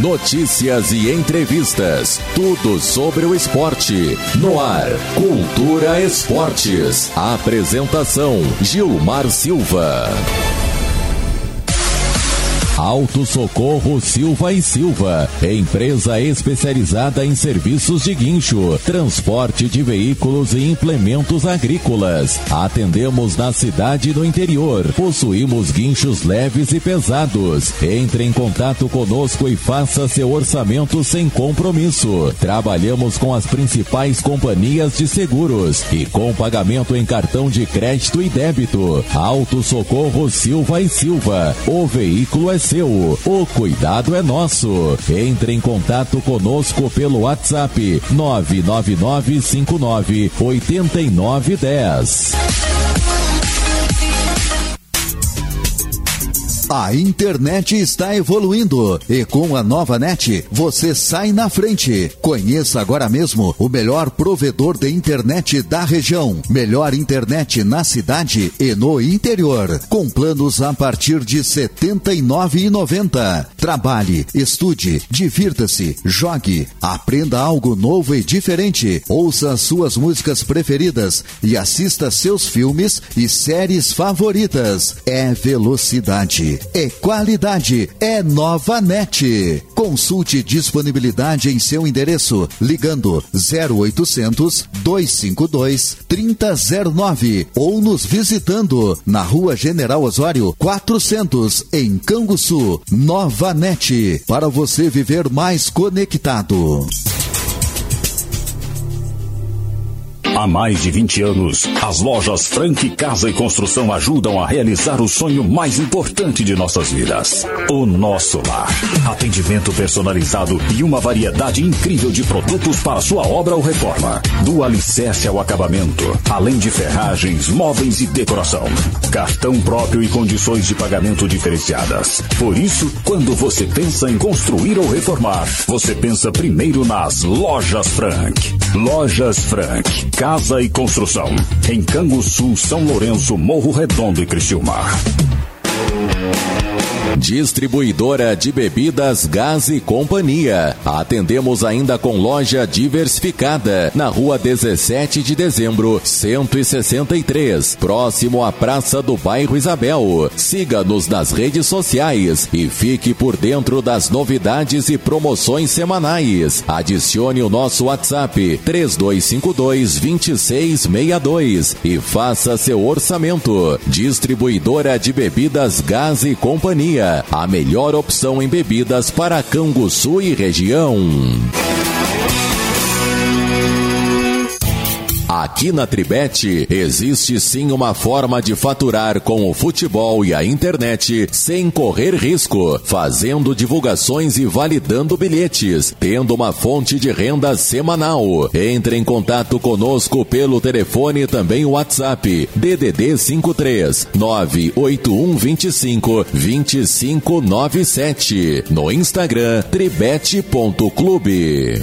Notícias e entrevistas. Tudo sobre o esporte. No ar, Cultura Esportes. Apresentação: Gilmar Silva. Auto Socorro Silva e Silva, empresa especializada em serviços de guincho, transporte de veículos e implementos agrícolas. Atendemos na cidade no interior. Possuímos guinchos leves e pesados. Entre em contato conosco e faça seu orçamento sem compromisso. Trabalhamos com as principais companhias de seguros e com pagamento em cartão de crédito e débito. Auto Socorro Silva e Silva. O veículo é seu. O cuidado é nosso. Entre em contato conosco pelo WhatsApp 99959 8910. A internet está evoluindo e com a nova net você sai na frente. Conheça agora mesmo o melhor provedor de internet da região. Melhor internet na cidade e no interior. Com planos a partir de R$ 79,90. Trabalhe, estude, divirta-se, jogue, aprenda algo novo e diferente. Ouça as suas músicas preferidas e assista seus filmes e séries favoritas. É velocidade é qualidade, é Nova Net. Consulte disponibilidade em seu endereço ligando 0800 252 3009 ou nos visitando na Rua General Osório 400 em Canguçu. Nova Net para você viver mais conectado. Há mais de 20 anos, as lojas Frank Casa e Construção ajudam a realizar o sonho mais importante de nossas vidas: o nosso lar. Atendimento personalizado e uma variedade incrível de produtos para sua obra ou reforma. Do alicerce ao acabamento, além de ferragens, móveis e decoração. Cartão próprio e condições de pagamento diferenciadas. Por isso, quando você pensa em construir ou reformar, você pensa primeiro nas Lojas Frank. Lojas Frank Casa e Construção. Em Canguçu, São Lourenço, Morro Redondo e Criciúma. Distribuidora de bebidas Gás e Companhia. Atendemos ainda com loja diversificada na rua 17 de dezembro, 163, próximo à Praça do Bairro Isabel. Siga-nos nas redes sociais e fique por dentro das novidades e promoções semanais. Adicione o nosso WhatsApp 3252 2662 e faça seu orçamento. Distribuidora de bebidas Gás e Companhia a melhor opção em bebidas para Canguçu e região. Aqui na Tribete existe sim uma forma de faturar com o futebol e a internet sem correr risco, fazendo divulgações e validando bilhetes, tendo uma fonte de renda semanal. Entre em contato conosco pelo telefone também o WhatsApp DDD 53 98125 2597 no Instagram tribete.clube.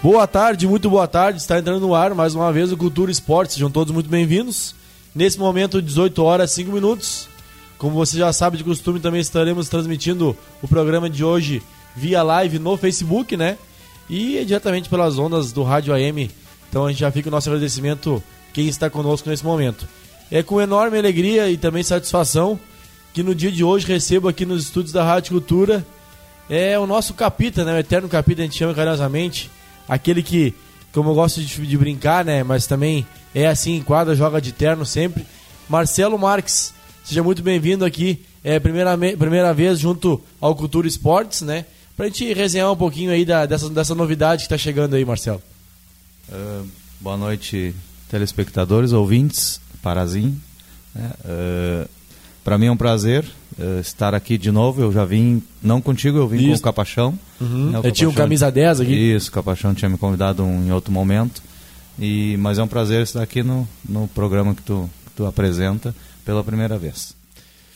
Boa tarde, muito boa tarde. Está entrando no ar mais uma vez o Cultura Esporte. Sejam todos muito bem-vindos. Nesse momento, 18 horas 5 minutos. Como você já sabe de costume, também estaremos transmitindo o programa de hoje via live no Facebook, né? E diretamente pelas ondas do Rádio AM. Então a gente já fica o nosso agradecimento quem está conosco nesse momento. É com enorme alegria e também satisfação que no dia de hoje recebo aqui nos estúdios da Rádio Cultura é o nosso capita, né? O eterno capita, a gente chama carinhosamente aquele que, como eu gosto de, de brincar, né? Mas também é assim quadra, joga de terno sempre. Marcelo Marques, seja muito bem-vindo aqui. É primeira, primeira vez junto ao Cultura Esportes, né? Pra gente resenhar um pouquinho aí da, dessa, dessa novidade que tá chegando aí, Marcelo. Uh, boa noite, telespectadores, ouvintes, Parazim. Né? Uh, Para mim é um prazer uh, estar aqui de novo. Eu já vim, não contigo, eu vim Isso. com o Capachão. Uhum. Né, o eu tinha um camisa 10 aqui. Isso, o Capachão tinha me convidado um, em outro momento. E, mas é um prazer estar aqui no, no programa que tu, que tu apresenta pela primeira vez.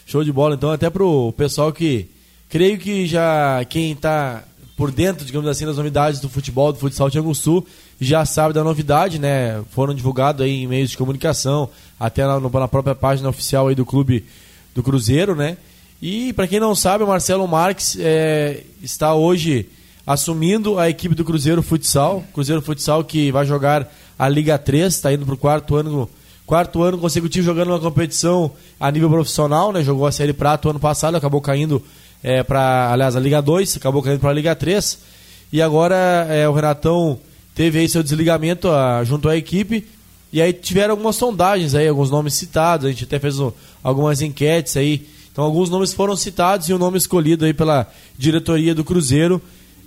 Show de bola, então, até pro pessoal que creio que já quem está por dentro, digamos assim, das novidades do futebol, do futsal de Anguçu, já sabe da novidade, né? Foram divulgados aí em meios de comunicação, até na, na própria página oficial aí do clube do Cruzeiro, né? E para quem não sabe, o Marcelo Marques é, está hoje assumindo a equipe do Cruzeiro Futsal. Cruzeiro Futsal que vai jogar a Liga 3, está indo para o quarto ano, quarto ano consecutivo jogando uma competição a nível profissional, né? Jogou a Série Prata ano passado, acabou caindo é, para, aliás, a Liga 2, acabou caindo para a Liga 3. E agora é, o Renatão teve aí seu desligamento a, junto à equipe. E aí tiveram algumas sondagens aí, alguns nomes citados, a gente até fez um, algumas enquetes aí então alguns nomes foram citados e o nome escolhido aí pela diretoria do Cruzeiro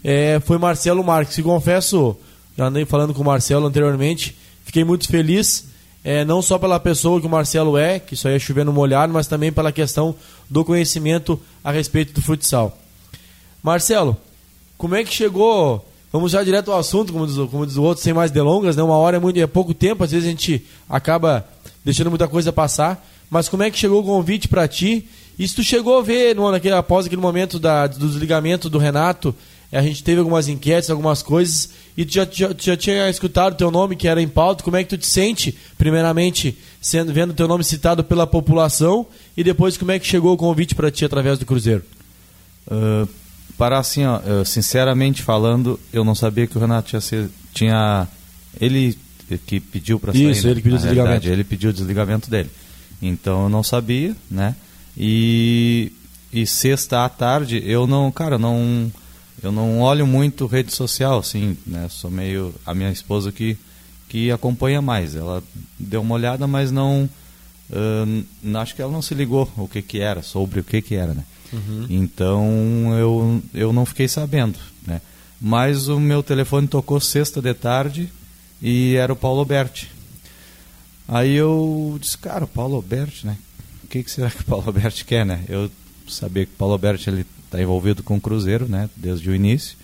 é, foi Marcelo Marques. E confesso, já andei falando com o Marcelo anteriormente, fiquei muito feliz, é, não só pela pessoa que o Marcelo é, que só ia chover no molhado, mas também pela questão do conhecimento a respeito do futsal. Marcelo, como é que chegou Vamos já direto ao assunto, como diz, como diz o outro, sem mais delongas, né? Uma hora é, muito, é pouco tempo, às vezes a gente acaba deixando muita coisa passar. Mas como é que chegou o convite para ti e se tu chegou a ver, no, naquele, após aquele momento da, do desligamento do Renato, a gente teve algumas enquetes, algumas coisas, e tu já, já, já tinha escutado o teu nome, que era em pauta, como é que tu te sente, primeiramente, sendo, vendo teu nome citado pela população, e depois como é que chegou o convite para ti através do Cruzeiro? Uh, para assim, ó, sinceramente falando, eu não sabia que o Renato tinha, ser, tinha ele que pediu para sair. Isso, ele pediu o desligamento. Ele pediu o desligamento dele. Então eu não sabia, né? E, e sexta à tarde eu não, cara, não eu não olho muito rede social, assim, né? Sou meio a minha esposa que que acompanha mais. Ela deu uma olhada, mas não uh, acho que ela não se ligou o que que era, sobre o que que era, né? Uhum. Então eu eu não fiquei sabendo, né? Mas o meu telefone tocou sexta de tarde e era o Paulo Berti. Aí eu disse, cara, o Paulo Berti, né? O que, que será que o Paulo Alberti quer, né? Eu sabia que o Paulo Alberti ele está envolvido com o Cruzeiro, né? Desde o início.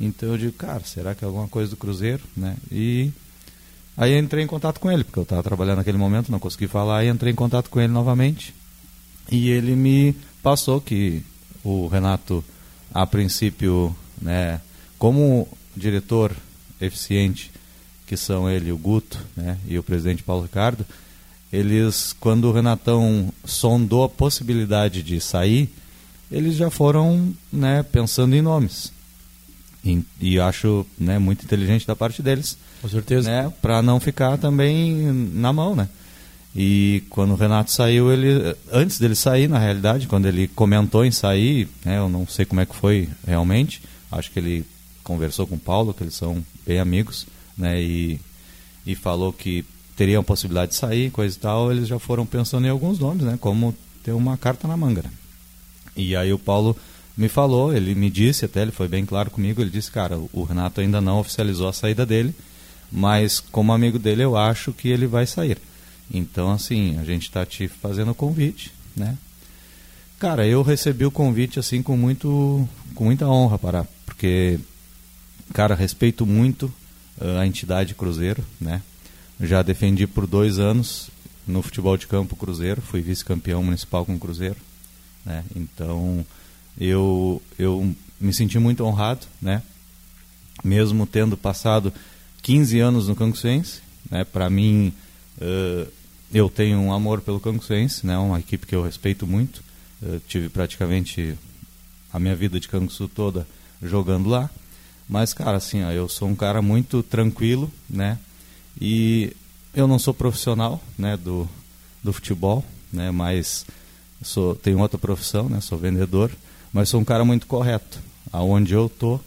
Então eu digo, cara, será que é alguma coisa do Cruzeiro, né? E aí entrei em contato com ele, porque eu estava trabalhando naquele momento, não consegui falar, e entrei em contato com ele novamente. E ele me passou que o Renato, a princípio, né, como diretor eficiente, que são ele, o Guto, né, e o presidente Paulo Ricardo, eles, quando o Renatão sondou a possibilidade de sair, eles já foram né, pensando em nomes. E, e acho né, muito inteligente da parte deles. Com certeza. Né, Para não ficar também na mão, né? E quando o Renato saiu, ele antes dele sair, na realidade, quando ele comentou em sair, né, eu não sei como é que foi realmente, acho que ele conversou com o Paulo, que eles são bem amigos, né, e, e falou que teriam possibilidade de sair, coisa e tal, eles já foram pensando em alguns nomes, né? Como ter uma carta na manga. Né? E aí o Paulo me falou, ele me disse até, ele foi bem claro comigo, ele disse, cara, o Renato ainda não oficializou a saída dele, mas como amigo dele eu acho que ele vai sair. Então, assim, a gente está te fazendo o convite, né? Cara, eu recebi o convite assim com muito, com muita honra, para porque, cara, respeito muito uh, a entidade Cruzeiro, né? Já defendi por dois anos no futebol de campo Cruzeiro, fui vice-campeão municipal com o Cruzeiro, né? Então eu eu me senti muito honrado, né? Mesmo tendo passado 15 anos no Canguçuense, né? Para mim uh, eu tenho um amor pelo Canguçuense, né? Uma equipe que eu respeito muito. Eu tive praticamente a minha vida de Canguçu toda jogando lá. Mas cara, assim, ó, eu sou um cara muito tranquilo, né? E eu não sou profissional né, do, do futebol, né, mas sou, tenho outra profissão, né, sou vendedor, mas sou um cara muito correto. Aonde eu tô,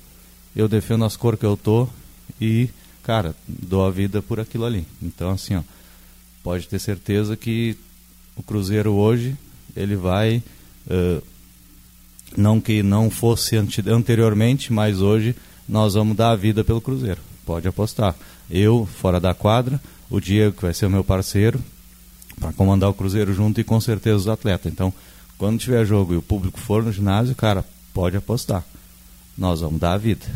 eu defendo as cores que eu tô e, cara, dou a vida por aquilo ali. Então, assim, ó, pode ter certeza que o Cruzeiro hoje, ele vai, uh, não que não fosse anteriormente, mas hoje nós vamos dar a vida pelo Cruzeiro. Pode apostar eu fora da quadra, o Diego, que vai ser o meu parceiro, para comandar o Cruzeiro junto e com certeza os atletas. Então, quando tiver jogo e o público for no ginásio, cara, pode apostar. Nós vamos dar a vida.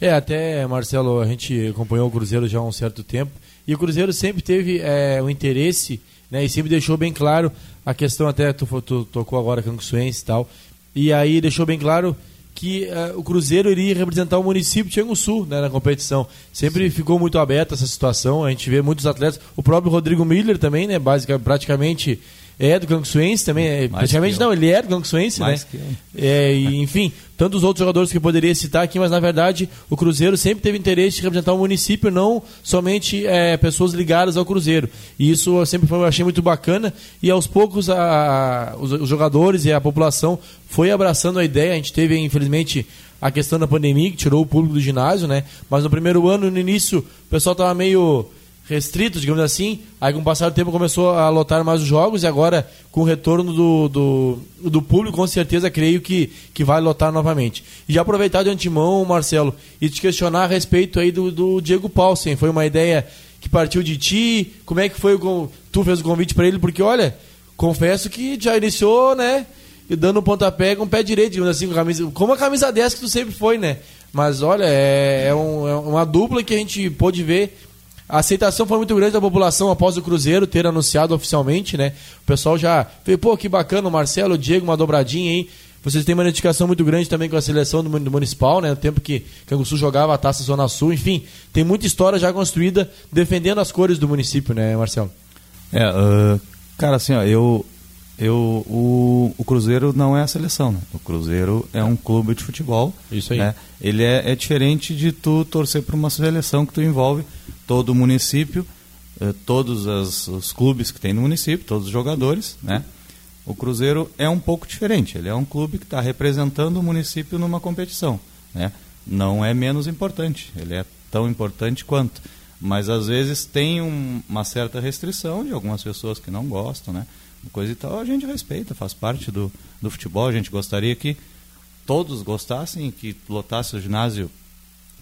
É, até, Marcelo, a gente acompanhou o Cruzeiro já há um certo tempo e o Cruzeiro sempre teve é, o interesse né, e sempre deixou bem claro a questão, até tu, tu tocou agora Canguçuense e tal, e aí deixou bem claro que uh, o Cruzeiro iria representar o município de Sul né, na competição. Sempre Sim. ficou muito aberta essa situação, a gente vê muitos atletas, o próprio Rodrigo Miller também, né, basicamente, praticamente é do Canguçuense também, é, praticamente não, ele é do Canguçuense, né? É, e, enfim, tantos outros jogadores que eu poderia citar aqui, mas na verdade o Cruzeiro sempre teve interesse de representar o município, não somente é, pessoas ligadas ao Cruzeiro. E isso eu sempre foi, eu achei muito bacana e aos poucos a, os, os jogadores e a população foi abraçando a ideia. A gente teve, infelizmente, a questão da pandemia que tirou o público do ginásio, né? Mas no primeiro ano, no início, o pessoal estava meio restrito, digamos assim. Aí com o passar do tempo começou a lotar mais os jogos e agora com o retorno do, do, do, público, com certeza creio que, que vai lotar novamente. E já aproveitar de antemão, Marcelo, e te questionar a respeito aí do, do Diego Paulsen. Foi uma ideia que partiu de ti? Como é que foi o tu fez o convite para ele? Porque olha, confesso que já iniciou, né? E dando um pontapé com o pé direito, digamos assim, com a camisa, como a camisa 10 que tu sempre foi, né? Mas olha, é, é, um, é uma dupla que a gente pôde ver a aceitação foi muito grande da população após o Cruzeiro ter anunciado oficialmente, né? O pessoal já veio, pô, que bacana, o Marcelo, o Diego, uma dobradinha aí. Vocês têm uma identificação muito grande também com a seleção do, Municipal, né? No tempo que Canguçu jogava a Taça Zona Sul. Enfim, tem muita história já construída defendendo as cores do município, né, Marcelo? É, uh, cara, assim, ó, eu, eu, o, o Cruzeiro não é a seleção, né? O Cruzeiro é um clube de futebol. Isso aí. Né? Ele é, é diferente de tu torcer para uma seleção que tu envolve todo o município, eh, todos as, os clubes que tem no município, todos os jogadores, né? O Cruzeiro é um pouco diferente. Ele é um clube que está representando o município numa competição, né? Não é menos importante. Ele é tão importante quanto. Mas às vezes tem um, uma certa restrição de algumas pessoas que não gostam, né? coisa e tal, a gente respeita, faz parte do, do futebol. A gente gostaria que todos gostassem, que lotasse o ginásio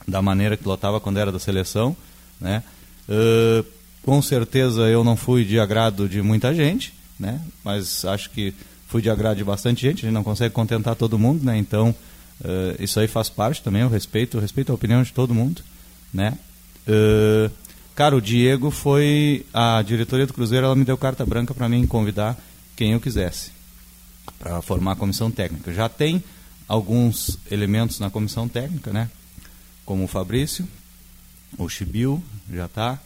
da maneira que lotava quando era da seleção, né? Uh, com certeza eu não fui de agrado de muita gente, né? Mas acho que fui de agrado de bastante gente. A gente não consegue contentar todo mundo, né? Então uh, isso aí faz parte também. Eu respeito, respeito a opinião de todo mundo, né? Uh, Cara, o Diego foi. A diretoria do Cruzeiro ela me deu carta branca para mim convidar quem eu quisesse para formar a comissão técnica. Já tem alguns elementos na comissão técnica, né? Como o Fabrício, o Chibil, já está.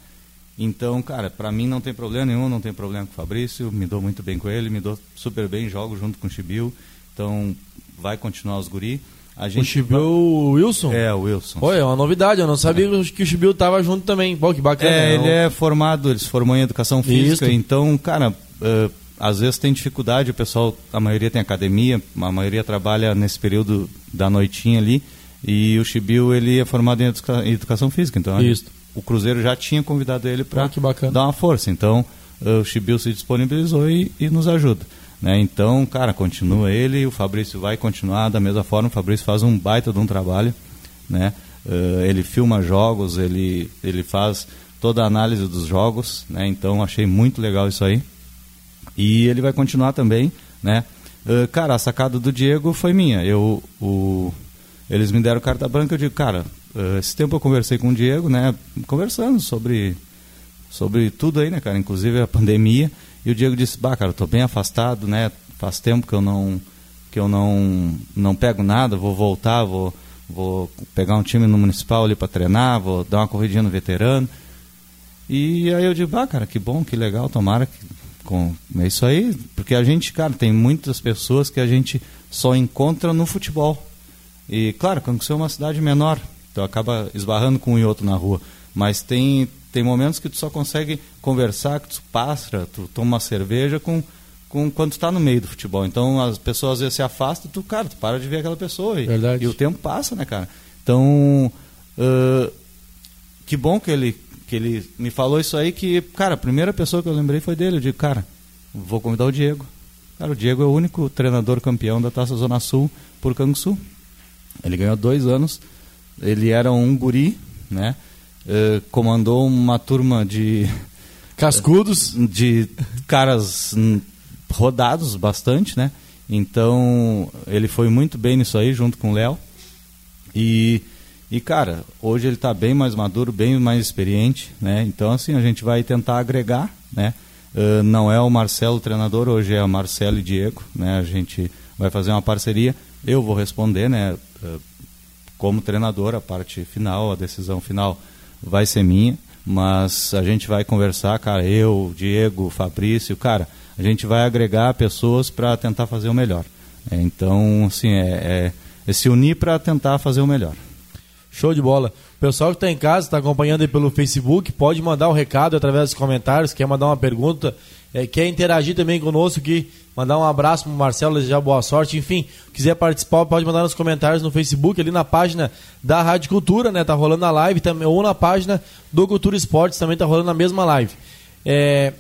Então, cara, para mim não tem problema nenhum, não tem problema com o Fabrício, me dou muito bem com ele, me dou super bem, jogo junto com o Chibil. Então, vai continuar os guri. A gente o Chibiu Wilson? É, o Wilson. Oi, é uma novidade, eu não sabia é. que o Chibiu estava junto também. Pô, que bacana. É, ele é formado, ele se formou em educação física, Isso. então, cara, uh, às vezes tem dificuldade, o pessoal, a maioria tem academia, a maioria trabalha nesse período da noitinha ali, e o Chibiu, ele é formado em, educa em educação física, então Isso. O Cruzeiro já tinha convidado ele para dar uma força, então uh, o Chibiu se disponibilizou e, e nos ajuda. Né? Então, cara, continua ele, o Fabrício vai continuar da mesma forma. O Fabrício faz um baita de um trabalho, né? Uh, ele filma jogos, ele, ele faz toda a análise dos jogos, né? Então, achei muito legal isso aí. E ele vai continuar também, né? Uh, cara, a sacada do Diego foi minha. Eu, o, eles me deram carta branca, eu digo, cara, uh, esse tempo eu conversei com o Diego, né? Conversando sobre, sobre tudo aí, né, cara? Inclusive a pandemia. E o Diego disse, bah, cara, estou bem afastado, né? Faz tempo que eu não que eu não não pego nada, vou voltar, vou vou pegar um time no municipal ali para treinar, vou dar uma corridinha no veterano. E aí eu digo, bah, cara, que bom, que legal, tomara que com é isso aí, porque a gente, cara, tem muitas pessoas que a gente só encontra no futebol. E claro, quando você é uma cidade menor, então acaba esbarrando com um e outro na rua, mas tem tem momentos que tu só consegue conversar, que tu passa, tu toma uma cerveja com, com quando tu está no meio do futebol. Então as pessoas às vezes se afastam, tu, cara, tu para de ver aquela pessoa. E, Verdade. e o tempo passa, né, cara? Então, uh, que bom que ele, que ele me falou isso aí, que, cara, a primeira pessoa que eu lembrei foi dele. Eu digo, cara, vou convidar o Diego. Cara, o Diego é o único treinador campeão da Taça Zona Sul por Canguçu. Ele ganhou dois anos. Ele era um guri, né? Eh, comandou uma turma de cascudos, de caras rodados bastante, né? Então ele foi muito bem nisso aí, junto com o Léo. E, e cara, hoje ele está bem mais maduro, bem mais experiente, né? Então assim a gente vai tentar agregar, né? Uh, não é o Marcelo o treinador, hoje é o Marcelo e Diego, né? A gente vai fazer uma parceria eu vou responder, né? Uh, como treinador, a parte final, a decisão final vai ser minha, mas a gente vai conversar, cara, eu, Diego, Fabrício, cara, a gente vai agregar pessoas para tentar fazer o melhor. É, então, assim, é, é, é se unir para tentar fazer o melhor. Show de bola. O pessoal que está em casa, está acompanhando aí pelo Facebook, pode mandar um recado através dos comentários, quer mandar uma pergunta, é, quer interagir também conosco aqui, mandar um abraço para o Marcelo, desejar boa sorte, enfim, quiser participar, pode mandar nos comentários no Facebook, ali na página da Rádio Cultura, né? Tá rolando a live, também, ou na página do Cultura Esportes, também tá rolando a mesma live. É,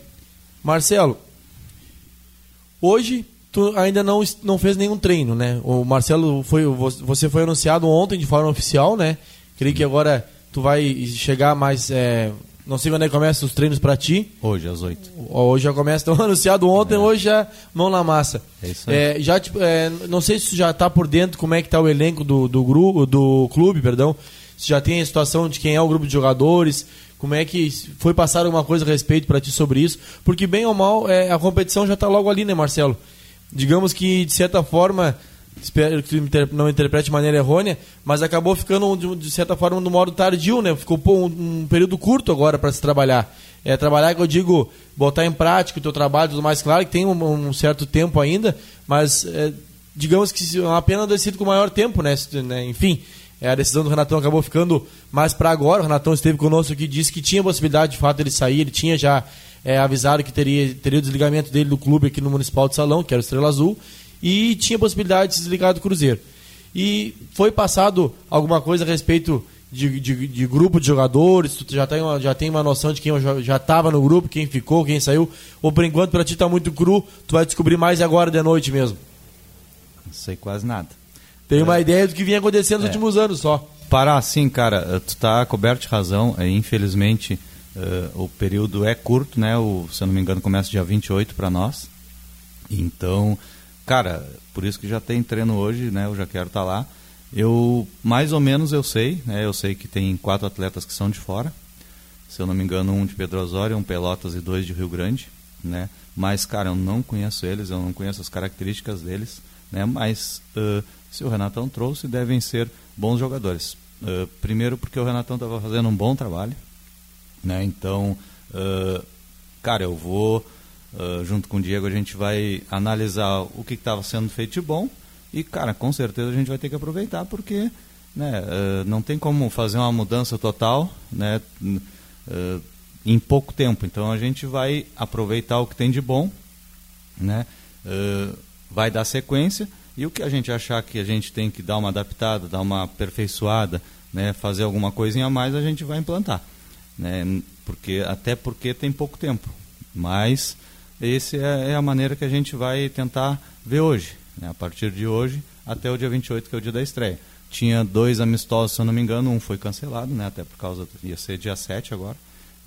Marcelo, hoje tu ainda não, não fez nenhum treino, né? O Marcelo foi, você foi anunciado ontem de forma oficial, né? Creio que agora tu vai chegar mais. É, não sei quando é que começa os treinos para ti. Hoje, às 8. Hoje já começa, estão anunciado ontem, é. hoje já mão na massa. É isso aí. É, já, tipo, é, não sei se já está por dentro como é que está o elenco do, do, grupo, do clube, perdão. Se já tem a situação de quem é o grupo de jogadores, como é que foi passar alguma coisa a respeito para ti sobre isso. Porque bem ou mal, é, a competição já está logo ali, né, Marcelo? Digamos que, de certa forma espero que não interprete de maneira errônea, mas acabou ficando de, certa forma no modo tardio, né? Ficou pô, um, um, período curto agora para se trabalhar. É trabalhar que eu digo botar em prática o teu trabalho, tudo mais claro que tem um, um certo tempo ainda, mas é, digamos que uma pena ter sido com maior tempo, né? né? Enfim, é, a decisão do Renatão acabou ficando mais para agora. O Renatão esteve conosco aqui, disse que tinha possibilidade de fato ele sair, ele tinha já é, avisado que teria, teria o desligamento dele do clube aqui no Municipal de Salão, que era o Estrela Azul e tinha possibilidade de se desligar do Cruzeiro. E foi passado alguma coisa a respeito de, de, de grupo de jogadores? Tu já tem, uma, já tem uma noção de quem já estava no grupo, quem ficou, quem saiu? Ou por enquanto para ti está muito cru, tu vai descobrir mais agora de noite mesmo? Não sei quase nada. Tem é. uma ideia do que vinha acontecendo nos é. últimos anos só. Parar assim, cara, tu está coberto de razão. É, infelizmente, uh, o período é curto, né? O, se eu não me engano, começa dia 28 para nós. Então, Cara, por isso que já tem treino hoje, né? Eu já quero estar tá lá. Eu, mais ou menos, eu sei, né? Eu sei que tem quatro atletas que são de fora. Se eu não me engano, um de Pedro Osório, um Pelotas e dois de Rio Grande, né? Mas, cara, eu não conheço eles, eu não conheço as características deles, né? Mas uh, se o Renatão trouxe, devem ser bons jogadores. Uh, primeiro porque o Renatão estava fazendo um bom trabalho, né? Então, uh, cara, eu vou uh, junto com o Diego, a gente vai analisar o que estava sendo feito de bom e, cara, com certeza a gente vai ter que aproveitar porque né, uh, não tem como fazer uma mudança total né, uh, em pouco tempo. Então a gente vai aproveitar o que tem de bom, né, vai dar sequência e o que a gente achar que a gente tem que dar uma adaptada, dar uma aperfeiçoada, né, fazer alguma coisinha a mais, a gente vai implantar. Né, porque, até porque tem pouco tempo. Mas essa é, é a maneira que a gente vai tentar ver hoje, né? a partir de hoje até o dia 28, que é o dia da estreia. Tinha dois amistosos, se eu não me engano, um foi cancelado, né? até por causa, ia ser dia 7 agora.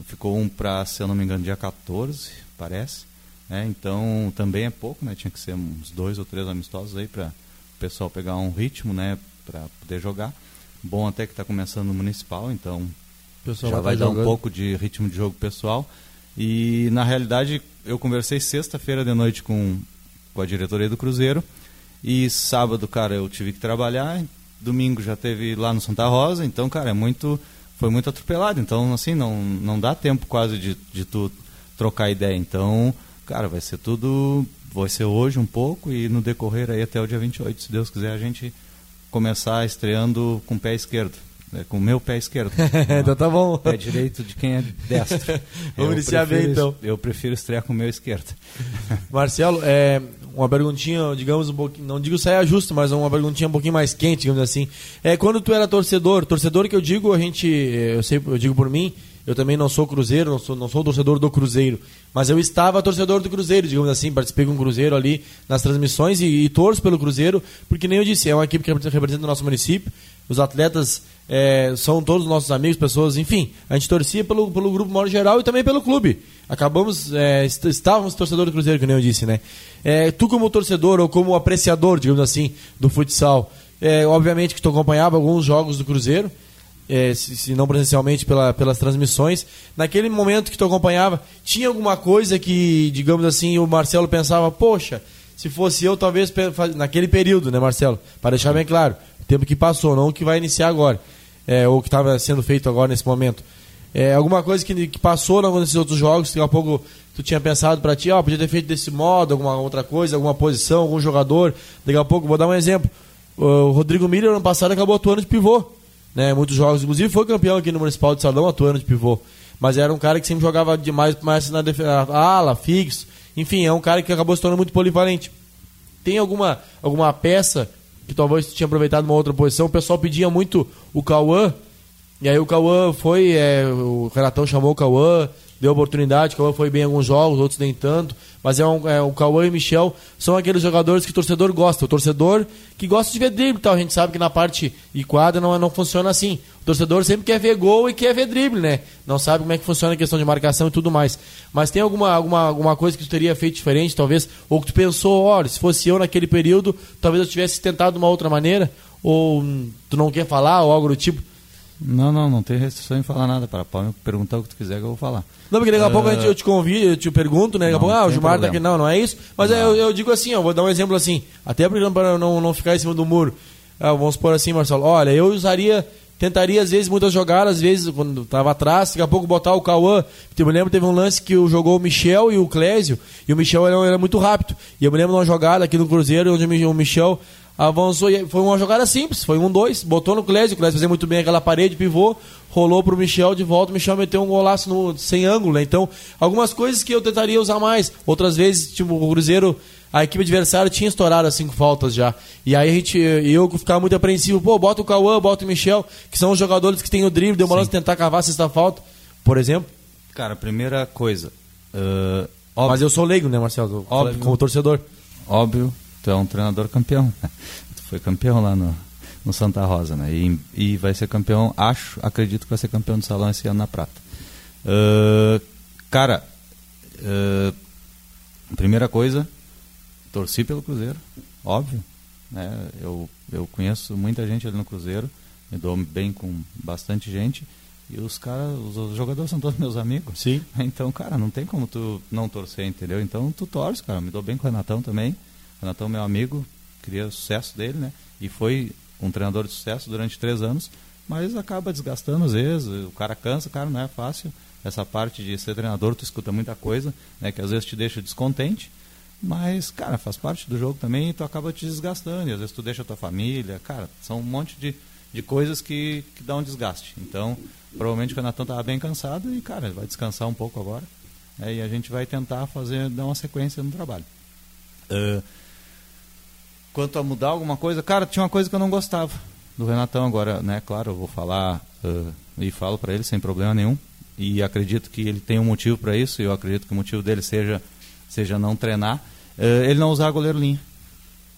Ficou um para, se eu não me engano, dia 14, parece. É, então também é pouco, né? Tinha que ser uns dois ou três amistosos aí para o pessoal pegar um ritmo, né? Para poder jogar. Bom até que está começando no municipal, então já vai, vai dar jogando. um pouco de ritmo de jogo pessoal. E na realidade eu conversei sexta-feira de noite com, com a diretoria do Cruzeiro e sábado, cara, eu tive que trabalhar, domingo já teve lá no Santa Rosa, então, cara, é muito foi muito atropelado, então assim, não não dá tempo quase de, de tu trocar ideia. Então, cara, vai ser tudo vai ser hoje um pouco e no decorrer aí até o dia 28, se Deus quiser, a gente começar estreando com o pé esquerdo. É, com o meu pé esquerdo. então tá bom. Pé direito de quem é destro. Vamos iniciar bem então. Eu prefiro estrear com o meu esquerdo. Marcelo, é, uma perguntinha, digamos, um pouquinho, não digo saia justo, mas uma perguntinha um pouquinho mais quente, digamos assim. É, quando tu era torcedor, torcedor que eu digo, a gente, eu sei, eu digo por mim, eu também não sou cruzeiro, não sou, não sou torcedor do Cruzeiro, mas eu estava torcedor do Cruzeiro, digamos assim, participei com o Cruzeiro ali nas transmissões e, e torço pelo Cruzeiro, porque nem eu disse, é uma equipe que representa o nosso município, os atletas é, são todos nossos amigos, pessoas, enfim, a gente torcia pelo, pelo grupo modo geral e também pelo clube. Acabamos, é, estávamos torcedor do Cruzeiro, que nem eu disse, né? É, tu como torcedor ou como apreciador, digamos assim, do futsal, é, obviamente que tu acompanhava alguns jogos do Cruzeiro, é, se, se, não presencialmente pela, pelas transmissões. Naquele momento que tu acompanhava, tinha alguma coisa que, digamos assim, o Marcelo pensava, poxa, se fosse eu, talvez naquele período, né, Marcelo? Para deixar bem claro, o tempo que passou, não o que vai iniciar agora, é, ou que estava sendo feito agora nesse momento. É, alguma coisa que, que passou nesses outros jogos, daqui a pouco tu tinha pensado para ti, ó, oh, podia ter feito desse modo, alguma outra coisa, alguma posição, algum jogador. Daqui a pouco, vou dar um exemplo. O Rodrigo Miller, ano passado, acabou atuando de pivô. Né, muitos jogos, inclusive foi campeão aqui no Municipal de Salão, atuando de pivô. Mas era um cara que sempre jogava demais mais na defesa, ala, fixo. Enfim, é um cara que acabou se tornando muito polivalente. Tem alguma, alguma peça que talvez tinha aproveitado uma outra posição? O pessoal pedia muito o Cauã, e aí o Cauã foi, é, o Renatão chamou o Cauã, deu oportunidade, o Cauã foi bem em alguns jogos, outros nem tanto. Mas é, um, é o Cauã e o Michel são aqueles jogadores que o torcedor gosta. O torcedor que gosta de ver drible tal. A gente sabe que na parte de quadra não, não funciona assim. O torcedor sempre quer ver gol e quer ver drible, né? Não sabe como é que funciona a questão de marcação e tudo mais. Mas tem alguma, alguma, alguma coisa que tu teria feito diferente, talvez? Ou que tu pensou, olha, se fosse eu naquele período, talvez eu tivesse tentado de uma outra maneira? Ou hum, tu não quer falar, ou algo do tipo? Não, não, não tem restrição em falar nada. Para pode me perguntar o que tu quiser que eu vou falar. Não, porque daqui a uh... pouco a gente, eu te convido, eu te pergunto, né? Daqui a pouco, ah, o Gilmar tá aqui. Não, não é isso. Mas eu, eu, digo assim, eu vou dar um exemplo assim, até para não, não ficar em cima do muro. Ah, vamos supor assim, Marcelo. Olha, eu usaria, tentaria às vezes muitas jogadas, às vezes quando estava atrás, daqui a pouco botar o Cauã. Eu me lembro teve um lance que jogou o Michel e o Clésio, e o Michel era, era muito rápido. E eu me lembro de uma jogada aqui no Cruzeiro, onde o Michel avançou. Foi uma jogada simples, foi um dois, botou no Clésio, o Clésio fazia muito bem aquela parede, pivô, rolou pro Michel de volta, o Michel meteu um golaço no, sem ângulo, né? Então, algumas coisas que eu tentaria usar mais. Outras vezes, tipo, o Cruzeiro, a equipe adversária tinha estourado as cinco faltas já. E aí a gente, eu ficava muito apreensivo, pô, bota o Cauã, bota o Michel, que são os jogadores que têm o drible, demorando de tentar cavar a sexta falta, por exemplo. Cara, primeira coisa. Uh, Mas eu sou leigo, né, Marcelo? Óbvio, como torcedor. Óbvio, tu é um treinador campeão. tu foi campeão lá no, no Santa Rosa, né? E, e, vai ser campeão, acho, acredito que vai ser campeão do salão esse ano na prata. Uh, cara, uh, primeira coisa, torci pelo Cruzeiro, óbvio. Né? Eu, eu conheço muita gente ali no Cruzeiro, me dou bem com bastante gente. E os caras, os jogadores são todos meus amigos. Sim. Então, cara, não tem como tu não torcer, entendeu? Então tu torce, cara. Me dou bem com o Renatão também. O Renatão é meu amigo, queria sucesso dele, né? E foi um treinador de sucesso durante três anos, mas acaba desgastando às vezes, o cara cansa, cara, não é fácil. Essa parte de ser treinador, tu escuta muita coisa, né, que às vezes te deixa descontente, mas, cara, faz parte do jogo também e tu acaba te desgastando, e às vezes tu deixa a tua família, cara, são um monte de, de coisas que, que dão um desgaste. Então, provavelmente o Renatão estava bem cansado e, cara, vai descansar um pouco agora, né, e a gente vai tentar fazer, dar uma sequência no trabalho. Uh, Quanto a mudar alguma coisa, cara, tinha uma coisa que eu não gostava do Renatão agora, né? Claro, eu vou falar uh, e falo para ele sem problema nenhum. E acredito que ele tem um motivo para isso. E eu acredito que o motivo dele seja seja não treinar. Uh, ele não usar goleiro linha.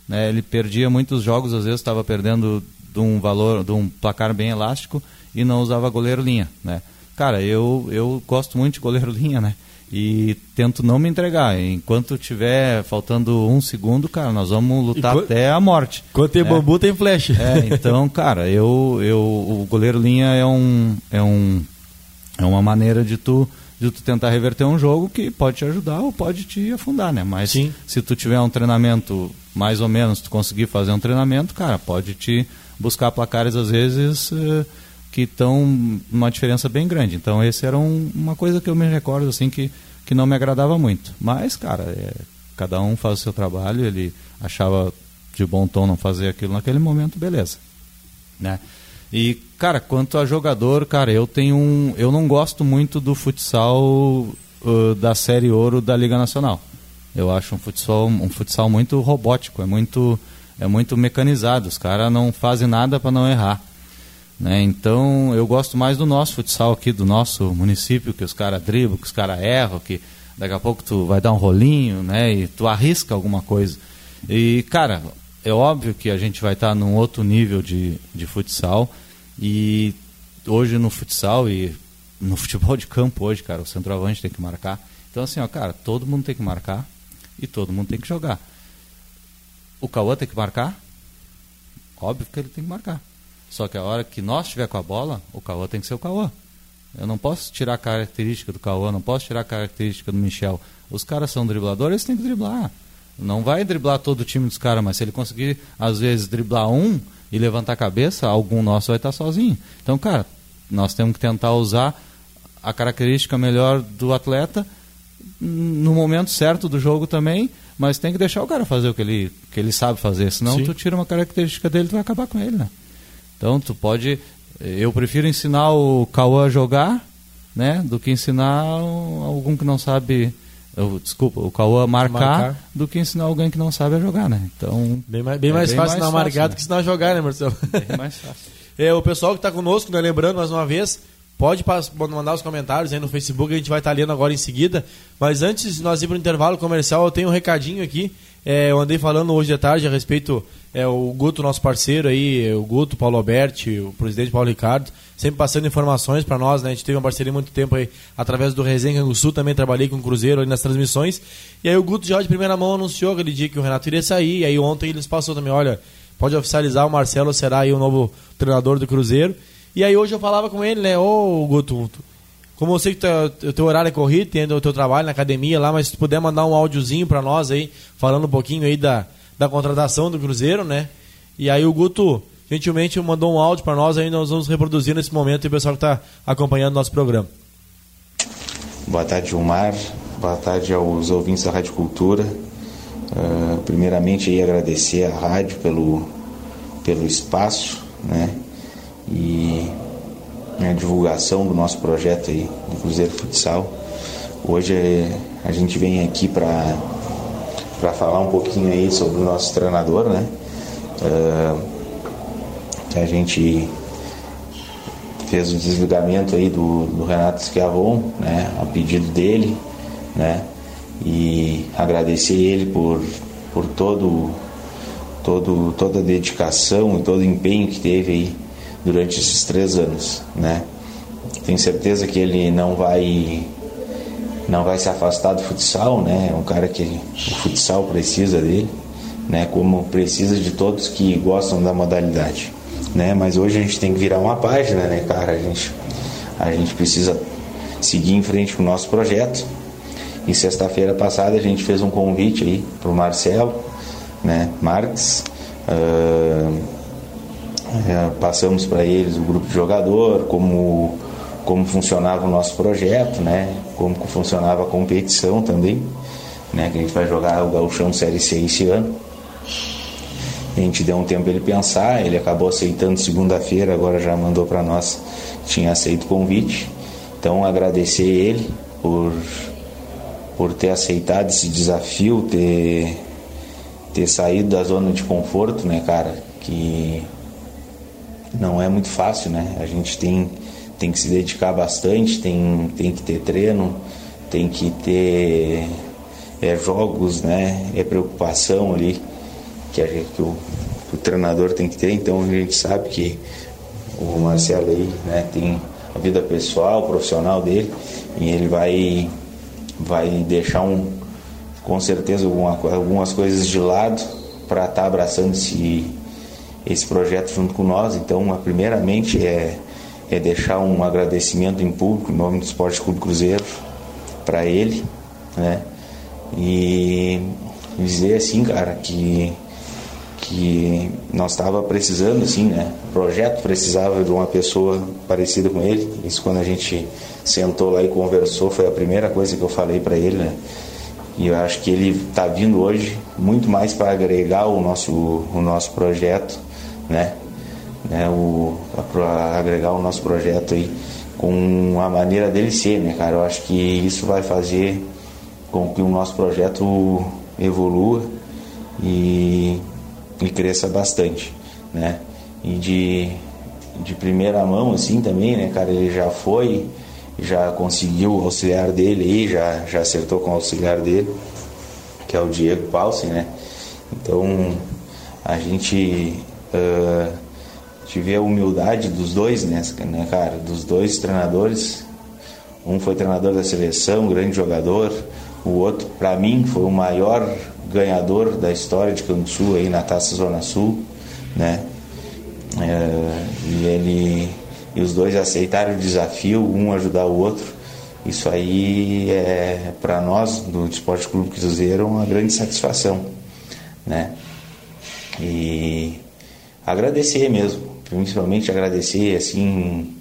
Né? Ele perdia muitos jogos, às vezes estava perdendo de um valor, de um placar bem elástico e não usava goleiro linha, né? Cara, eu eu gosto muito de goleiro linha, né? E tento não me entregar. Enquanto tiver faltando um segundo, cara, nós vamos lutar até a morte. Quando tem é. bambu, tem flecha. É, então, cara, eu, eu, o goleiro linha é um, é um, é uma maneira de tu, de tu tentar reverter um jogo que pode te ajudar ou pode te afundar, né? Mas Sim. se tu tiver um treinamento mais ou menos, tu conseguir fazer um treinamento, cara, pode te buscar placares às vezes. Eh, que estão uma diferença bem grande. Então, esse era um, uma coisa que eu me recordo assim que, que não me agradava muito. Mas, cara, é, cada um faz o seu trabalho, ele achava de bom tom não fazer aquilo naquele momento, beleza. Né? E, cara, quanto a jogador, cara, eu tenho um. Eu não gosto muito do futsal uh, da Série Ouro da Liga Nacional. Eu acho um futsal, um futsal muito robótico, é muito, é muito mecanizado. Os caras não fazem nada para não errar. Né? Então eu gosto mais do nosso futsal aqui, do nosso município, que os caras driblam, que os caras erram, que daqui a pouco tu vai dar um rolinho, né? E tu arrisca alguma coisa. E, cara, é óbvio que a gente vai estar tá num outro nível de, de futsal. E hoje no futsal e no futebol de campo hoje, cara, o centroavante tem que marcar. Então, assim, ó, cara, todo mundo tem que marcar e todo mundo tem que jogar. O Cauã tem que marcar? Óbvio que ele tem que marcar. Só que a hora que nós estiver com a bola, o Cauã tem que ser o Cauã. Eu não posso tirar a característica do Cauã, não posso tirar a característica do Michel. Os caras são dribladores, eles têm que driblar. Não vai driblar todo o time dos caras, mas se ele conseguir, às vezes, driblar um e levantar a cabeça, algum nosso vai estar sozinho. Então, cara, nós temos que tentar usar a característica melhor do atleta no momento certo do jogo também, mas tem que deixar o cara fazer o que ele, que ele sabe fazer, senão Sim. tu tira uma característica dele e vai acabar com ele, né? Então tu pode. Eu prefiro ensinar o Cauã a jogar, né? Do que ensinar algum que não sabe. Eu, desculpa, o Cauã marcar, marcar, do que ensinar alguém que não sabe a jogar, né? Então. Bem mais, bem é mais bem fácil ensinar marcar do que ensinar a jogar, né, Marcelo? Bem mais fácil. é, o pessoal que está conosco, né, lembrando mais uma vez, Pode mandar os comentários aí no Facebook, a gente vai estar tá lendo agora em seguida. Mas antes de nós ir para o intervalo comercial, eu tenho um recadinho aqui. É, eu andei falando hoje de tarde a respeito é, o Guto, nosso parceiro aí, o Guto, Paulo Alberti, o presidente Paulo Ricardo, sempre passando informações para nós, né? A gente teve uma parceria muito tempo aí através do Resenha Sul, também trabalhei com o Cruzeiro ali nas transmissões. E aí o Guto já de primeira mão anunciou aquele dia que o Renato iria sair, e aí ontem eles passou também, olha, pode oficializar o Marcelo será aí o novo treinador do Cruzeiro. E aí hoje eu falava com ele, né, ô Guto, como eu sei que o teu horário é corrido, tem o teu trabalho na academia lá, mas se puder mandar um áudiozinho para nós aí, falando um pouquinho aí da, da contratação do Cruzeiro, né? E aí o Guto gentilmente mandou um áudio para nós, aí nós vamos reproduzir nesse momento e o pessoal que está acompanhando o nosso programa. Boa tarde, Gilmar. Boa tarde aos ouvintes da Rádio Cultura. Uh, primeiramente, aí, agradecer à rádio pelo, pelo espaço, né? e a divulgação do nosso projeto aí do Cruzeiro Futsal. Hoje a gente vem aqui para para falar um pouquinho aí sobre o nosso treinador, né? Uh, a gente fez o desligamento aí do, do Renato Schiavon, né? A pedido dele, né? E agradecer ele por, por todo, todo, toda a dedicação e todo o empenho que teve aí durante esses três anos, né? Tenho certeza que ele não vai não vai se afastar do futsal, né? É um cara que o futsal precisa dele, né? Como precisa de todos que gostam da modalidade, né? Mas hoje a gente tem que virar uma página, né, cara? A gente a gente precisa seguir em frente com o nosso projeto. E sexta-feira passada a gente fez um convite aí para o Marcelo, né, Marques. Uh, é, passamos para eles o grupo de jogador, como, como funcionava o nosso projeto, né? como funcionava a competição também, né? que a gente vai jogar o Gauchão Série C esse ano. A gente deu um tempo ele pensar, ele acabou aceitando segunda-feira, agora já mandou para nós, tinha aceito o convite. Então agradecer ele por, por ter aceitado esse desafio, ter, ter saído da zona de conforto, né, cara? Que não é muito fácil, né? A gente tem, tem que se dedicar bastante, tem, tem que ter treino, tem que ter é, jogos, né? É preocupação ali que, a gente, que, o, que o treinador tem que ter. Então a gente sabe que o Marcelo aí né, tem a vida pessoal, profissional dele e ele vai, vai deixar um, com certeza alguma, algumas coisas de lado para estar tá abraçando esse esse projeto junto com nós. Então, primeiramente é, é deixar um agradecimento em público em nome do Esporte Clube Cruzeiro para ele, né? E dizer assim, cara, que que nós estava precisando assim, né? O projeto precisava de uma pessoa parecida com ele. Isso quando a gente sentou lá e conversou foi a primeira coisa que eu falei para ele, né? E eu acho que ele está vindo hoje muito mais para agregar o nosso o nosso projeto né? né o, para agregar o nosso projeto aí com a maneira dele ser, né, cara? Eu acho que isso vai fazer com que o nosso projeto evolua e, e cresça bastante, né? E de, de primeira mão, assim, também, né, cara? Ele já foi, já conseguiu o auxiliar dele aí, já, já acertou com o auxiliar dele, que é o Diego Paulsen, né? Então, a gente uh, tive a humildade dos dois, né, né, cara? Dos dois treinadores. Um foi treinador da seleção, grande jogador. O outro, para mim, foi o maior ganhador da história de Cantu aí na Taça Zona Sul, né? Uh, e ele e os dois aceitaram o desafio, um ajudar o outro. Isso aí é para nós do Esporte Clube Cruzeiro uma grande satisfação, né? E agradecer mesmo, principalmente agradecer assim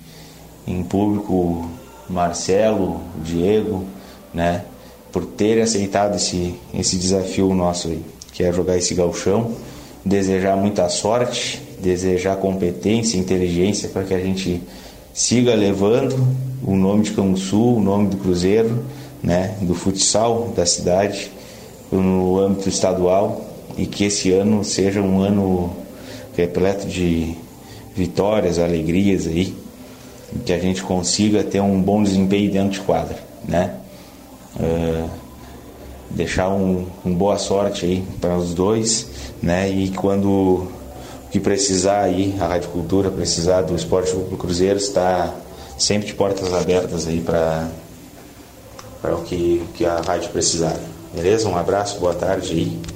em público Marcelo, Diego, né, por terem aceitado esse esse desafio nosso aí, que é jogar esse galchão, desejar muita sorte, desejar competência, inteligência para que a gente siga levando o nome de Canguçu, o nome do Cruzeiro, né, do futsal da cidade no âmbito estadual e que esse ano seja um ano repleto de vitórias, alegrias aí, que a gente consiga ter um bom desempenho dentro de quadra, né? Uh, deixar um, um, boa sorte aí para os dois, né? E quando que precisar aí, a Rádio Cultura precisar do Esporte Clube Cruzeiro, está sempre de portas abertas aí para para o que, que a rádio precisar. Beleza? Um abraço, boa tarde aí.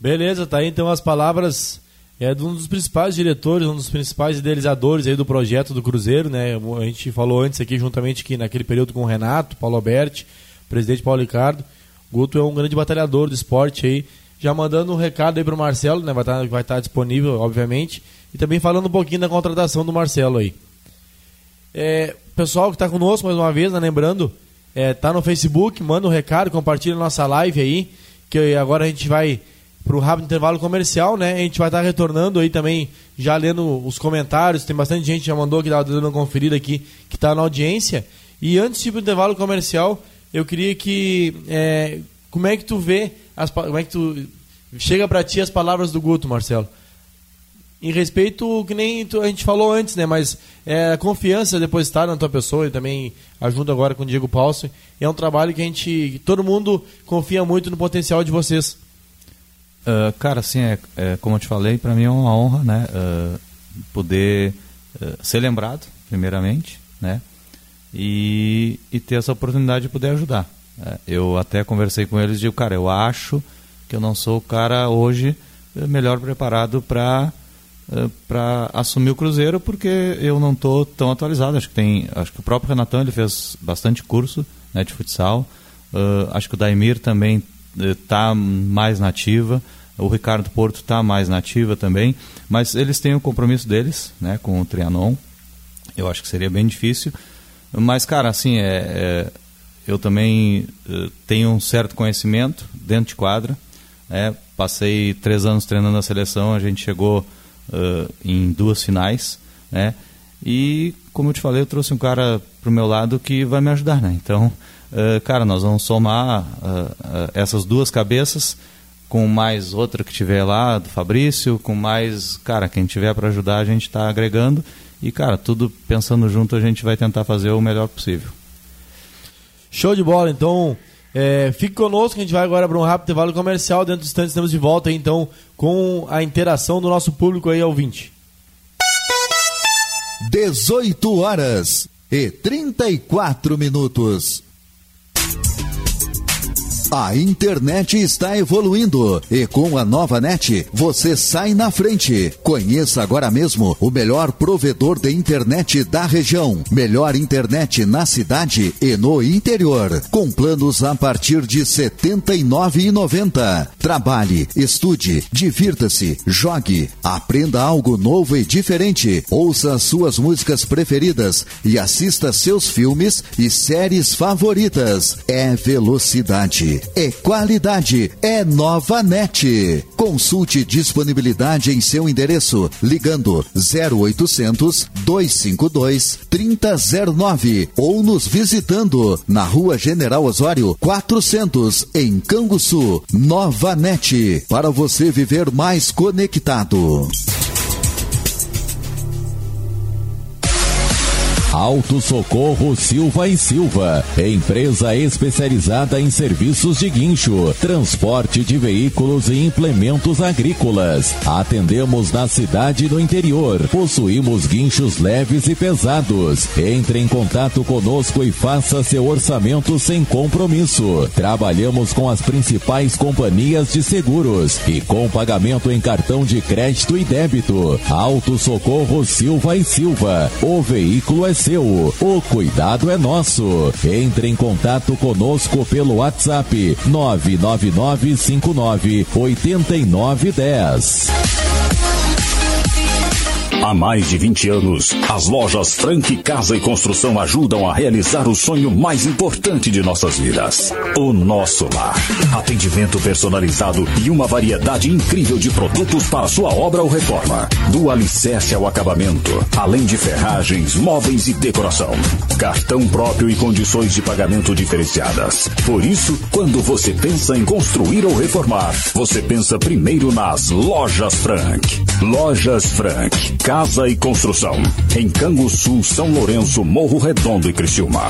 Beleza, tá aí então as palavras é de um dos principais diretores, um dos principais idealizadores aí do projeto do Cruzeiro, né? A gente falou antes aqui juntamente que naquele período com o Renato, Paulo Alberti, presidente Paulo Ricardo, Guto é um grande batalhador do esporte aí, já mandando um recado aí pro Marcelo, né? Vai estar tá, vai tá disponível, obviamente, e também falando um pouquinho da contratação do Marcelo aí. É, pessoal que está conosco mais uma vez, né, lembrando, é, tá no Facebook, manda um recado, compartilha nossa live aí, que agora a gente vai para o rápido intervalo comercial, né? A gente vai estar retornando aí também, já lendo os comentários, tem bastante gente que já mandou que dando uma conferida aqui, que está na audiência. E antes de ir para o intervalo comercial, eu queria que. É, como é que tu vê, as, como é que tu. Chega para ti as palavras do Guto, Marcelo em respeito que nem a gente falou antes, né? Mas é, a confiança depositada na tua pessoa e também ajuda agora com o Diego Paulson. É um trabalho que a gente, todo mundo confia muito no potencial de vocês. Uh, cara, assim, é, é, como eu te falei, para mim é uma honra, né? Uh, poder uh, ser lembrado, primeiramente, né? E, e ter essa oportunidade de poder ajudar. É, eu até conversei com eles e digo, cara, eu acho que eu não sou o cara hoje melhor preparado para eh, para assumir o Cruzeiro porque eu não estou tão atualizado. Acho que tem, acho que o próprio Renatão ele fez bastante curso né, de futsal. Acho que o Daimir também está uh, mais nativa. O Ricardo Porto está mais nativa também, mas eles têm o compromisso deles, né, com o Trianon. Eu acho que seria bem difícil, mas cara, assim é, é eu também uh, tenho um certo conhecimento dentro de quadra. Né, passei três anos treinando a seleção, a gente chegou uh, em duas finais, né? E, como eu te falei, eu trouxe um cara pro meu lado que vai me ajudar, né? Então, uh, cara, nós vamos somar essas duas cabeças com mais outra que tiver lá, do Fabrício, com mais, cara, quem tiver para ajudar, a gente está agregando. E, cara, tudo pensando junto, a gente vai tentar fazer o melhor possível. Show de bola, então é, fique conosco, a gente vai agora para um rápido intervalo comercial. Dentro do instante estamos de volta aí, então com a interação do nosso público aí, ouvinte. 18 horas e 34 minutos. A internet está evoluindo e com a nova net você sai na frente. Conheça agora mesmo o melhor provedor de internet da região. Melhor internet na cidade e no interior. Com planos a partir de R$ 79,90. Trabalhe, estude, divirta-se, jogue, aprenda algo novo e diferente. Ouça suas músicas preferidas e assista seus filmes e séries favoritas. É velocidade é qualidade, é Nova Net. Consulte disponibilidade em seu endereço ligando 0800 252 3009 ou nos visitando na Rua General Osório 400 em Canguçu. Nova Net para você viver mais conectado. Auto Socorro Silva e Silva, empresa especializada em serviços de guincho, transporte de veículos e implementos agrícolas. Atendemos na cidade e no interior. Possuímos guinchos leves e pesados. Entre em contato conosco e faça seu orçamento sem compromisso. Trabalhamos com as principais companhias de seguros e com pagamento em cartão de crédito e débito. Auto Socorro Silva e Silva. O veículo é seu. O cuidado é nosso. Entre em contato conosco pelo WhatsApp 99959 8910. Há mais de 20 anos, as lojas Frank Casa e Construção ajudam a realizar o sonho mais importante de nossas vidas: o nosso lar. Atendimento personalizado e uma variedade incrível de produtos para sua obra ou reforma. Do alicerce ao acabamento, além de ferragens, móveis e decoração. Cartão próprio e condições de pagamento diferenciadas. Por isso, quando você pensa em construir ou reformar, você pensa primeiro nas Lojas Frank. Lojas Frank Casa e Construção. Em Canguçu, São Lourenço, Morro Redondo e Criciúma.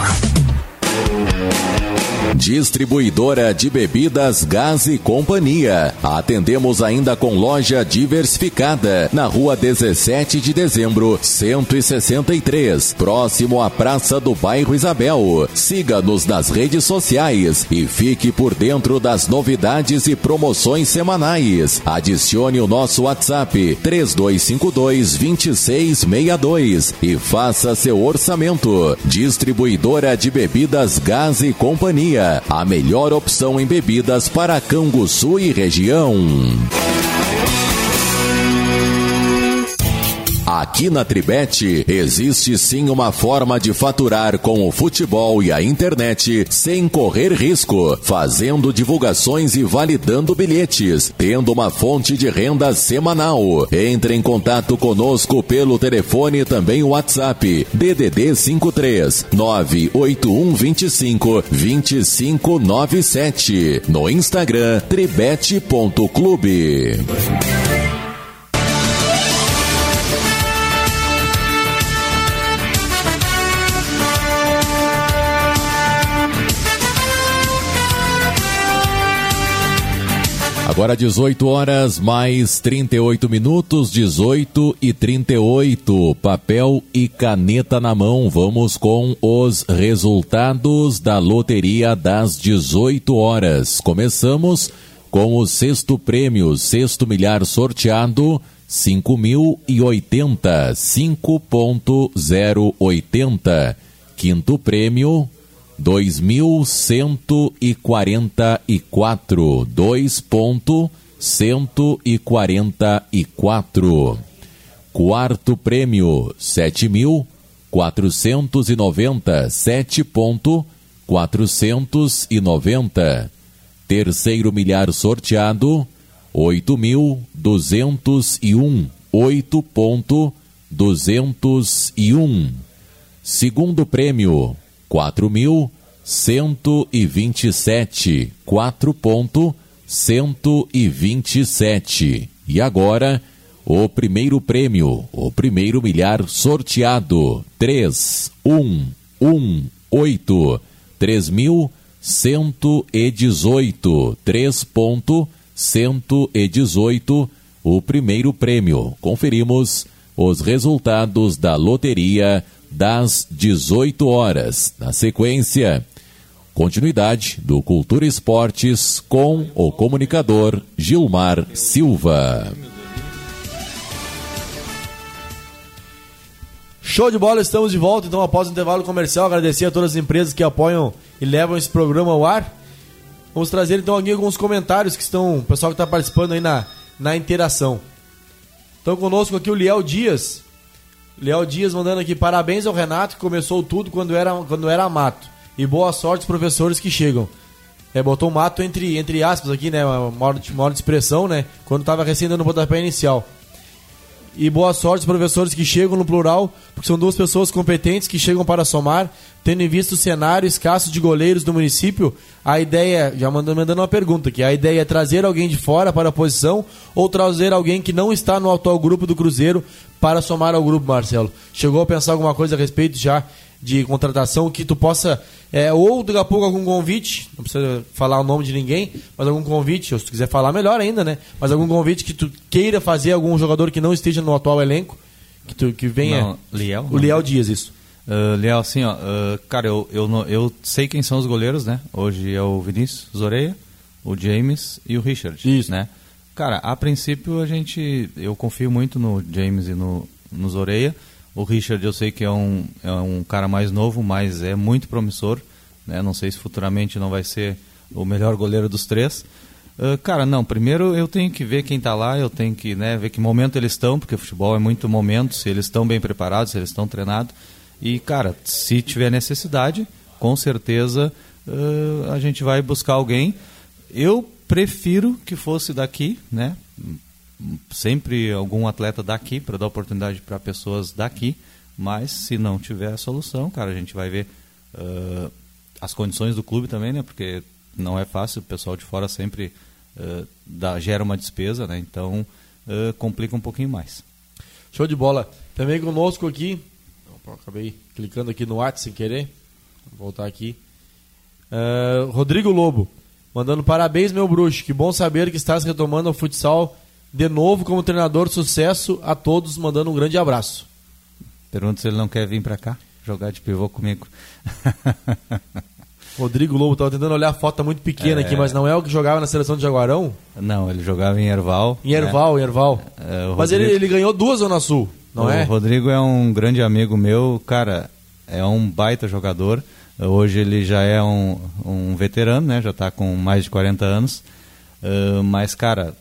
Distribuidora de bebidas Gás e Companhia. Atendemos ainda com loja diversificada na rua 17 de dezembro, 163, próximo à Praça do Bairro Isabel. Siga-nos nas redes sociais e fique por dentro das novidades e promoções semanais. Adicione o nosso WhatsApp 3252 2662 e faça seu orçamento. Distribuidora de bebidas Gás e Companhia a melhor opção em bebidas para Canguçu e região. Aqui na Tribete existe sim uma forma de faturar com o futebol e a internet sem correr risco, fazendo divulgações e validando bilhetes, tendo uma fonte de renda semanal. Entre em contato conosco pelo telefone também o WhatsApp DDD 53 98125 2597 no Instagram tribete.clube. Agora 18 horas mais 38 minutos, 18 e 38. Papel e caneta na mão. Vamos com os resultados da loteria das 18 horas. Começamos com o sexto prêmio, sexto milhar sorteado, 5.080, 5.080. Quinto prêmio, dois mil cento e quarenta e quatro, dois ponto cento e quarenta e quatro. Quarto prêmio, sete mil quatrocentos e noventa, sete ponto quatrocentos e noventa. Terceiro milhar sorteado, oito mil duzentos e um, oito ponto duzentos e um. Segundo prêmio, quatro mil cento e vinte e sete, quatro ponto cento e vinte e sete. E agora, o primeiro prêmio, o primeiro milhar sorteado, três, um, um, oito, três mil cento e dezoito, três ponto cento e dezoito, o primeiro prêmio. Conferimos os resultados da loteria das 18 horas. Na sequência, continuidade do Cultura Esportes com o comunicador Gilmar Silva. Show de bola, estamos de volta. Então, após o intervalo comercial, agradecer a todas as empresas que apoiam e levam esse programa ao ar. Vamos trazer então aqui alguns comentários que estão, o pessoal que está participando aí na, na interação. Então, conosco aqui o Liel Dias. Léo Dias mandando aqui parabéns ao Renato que começou tudo quando era, quando era mato. E boa sorte aos professores que chegam. É, botou mato entre, entre aspas aqui, né? Uma maior, maior de expressão, né? Quando estava recém dando o pontapé inicial. E boa sorte aos professores que chegam no plural, porque são duas pessoas competentes que chegam para somar, tendo em vista o cenário escasso de goleiros do município, a ideia, já mandando, mandando uma pergunta aqui, a ideia é trazer alguém de fora para a posição ou trazer alguém que não está no atual grupo do Cruzeiro para somar ao grupo, Marcelo? Chegou a pensar alguma coisa a respeito já de contratação que tu possa, é, ou daqui a pouco algum convite, não precisa falar o nome de ninguém, mas algum convite, ou se tu quiser falar melhor ainda, né? Mas algum convite que tu queira fazer algum jogador que não esteja no atual elenco, que, tu, que venha. Não, Liel? O Liel Dias, isso. Uh, Liel, assim, ó, uh, cara, eu, eu, eu sei quem são os goleiros, né? Hoje é o Vinícius Zoreia, o James e o Richard. Isso. Né? Cara, a princípio a gente. Eu confio muito no James e no, no Zoreia. O Richard eu sei que é um, é um cara mais novo, mas é muito promissor. Né? Não sei se futuramente não vai ser o melhor goleiro dos três. Uh, cara, não, primeiro eu tenho que ver quem está lá, eu tenho que né, ver que momento eles estão, porque futebol é muito momento, se eles estão bem preparados, se eles estão treinados. E, cara, se tiver necessidade, com certeza uh, a gente vai buscar alguém. Eu prefiro que fosse daqui, né? Sempre algum atleta daqui para dar oportunidade para pessoas daqui. Mas se não tiver a solução, cara, a gente vai ver uh, as condições do clube também, né? Porque não é fácil, o pessoal de fora sempre uh, dá, gera uma despesa, né? Então uh, complica um pouquinho mais. Show de bola. Também conosco aqui, opa, acabei clicando aqui no WhatsApp sem querer. Vou voltar aqui. Rodrigo Lobo, mandando parabéns, meu bruxo. Que bom saber que estás retomando o futsal de novo como treinador. Sucesso a todos, mandando um grande abraço. Pergunta se ele não quer vir para cá jogar de pivô comigo. Rodrigo Lobo, estava tentando olhar a foto tá muito pequena é... aqui, mas não é o que jogava na seleção de Jaguarão? Não, ele jogava em Erval. Em Erval, né? em Erval. É, Rodrigo... Mas ele, ele ganhou duas Zona Sul, não o é? O Rodrigo é um grande amigo meu, cara, é um baita jogador. Hoje ele já é um, um veterano, né? Já está com mais de 40 anos. Uh, mas, cara,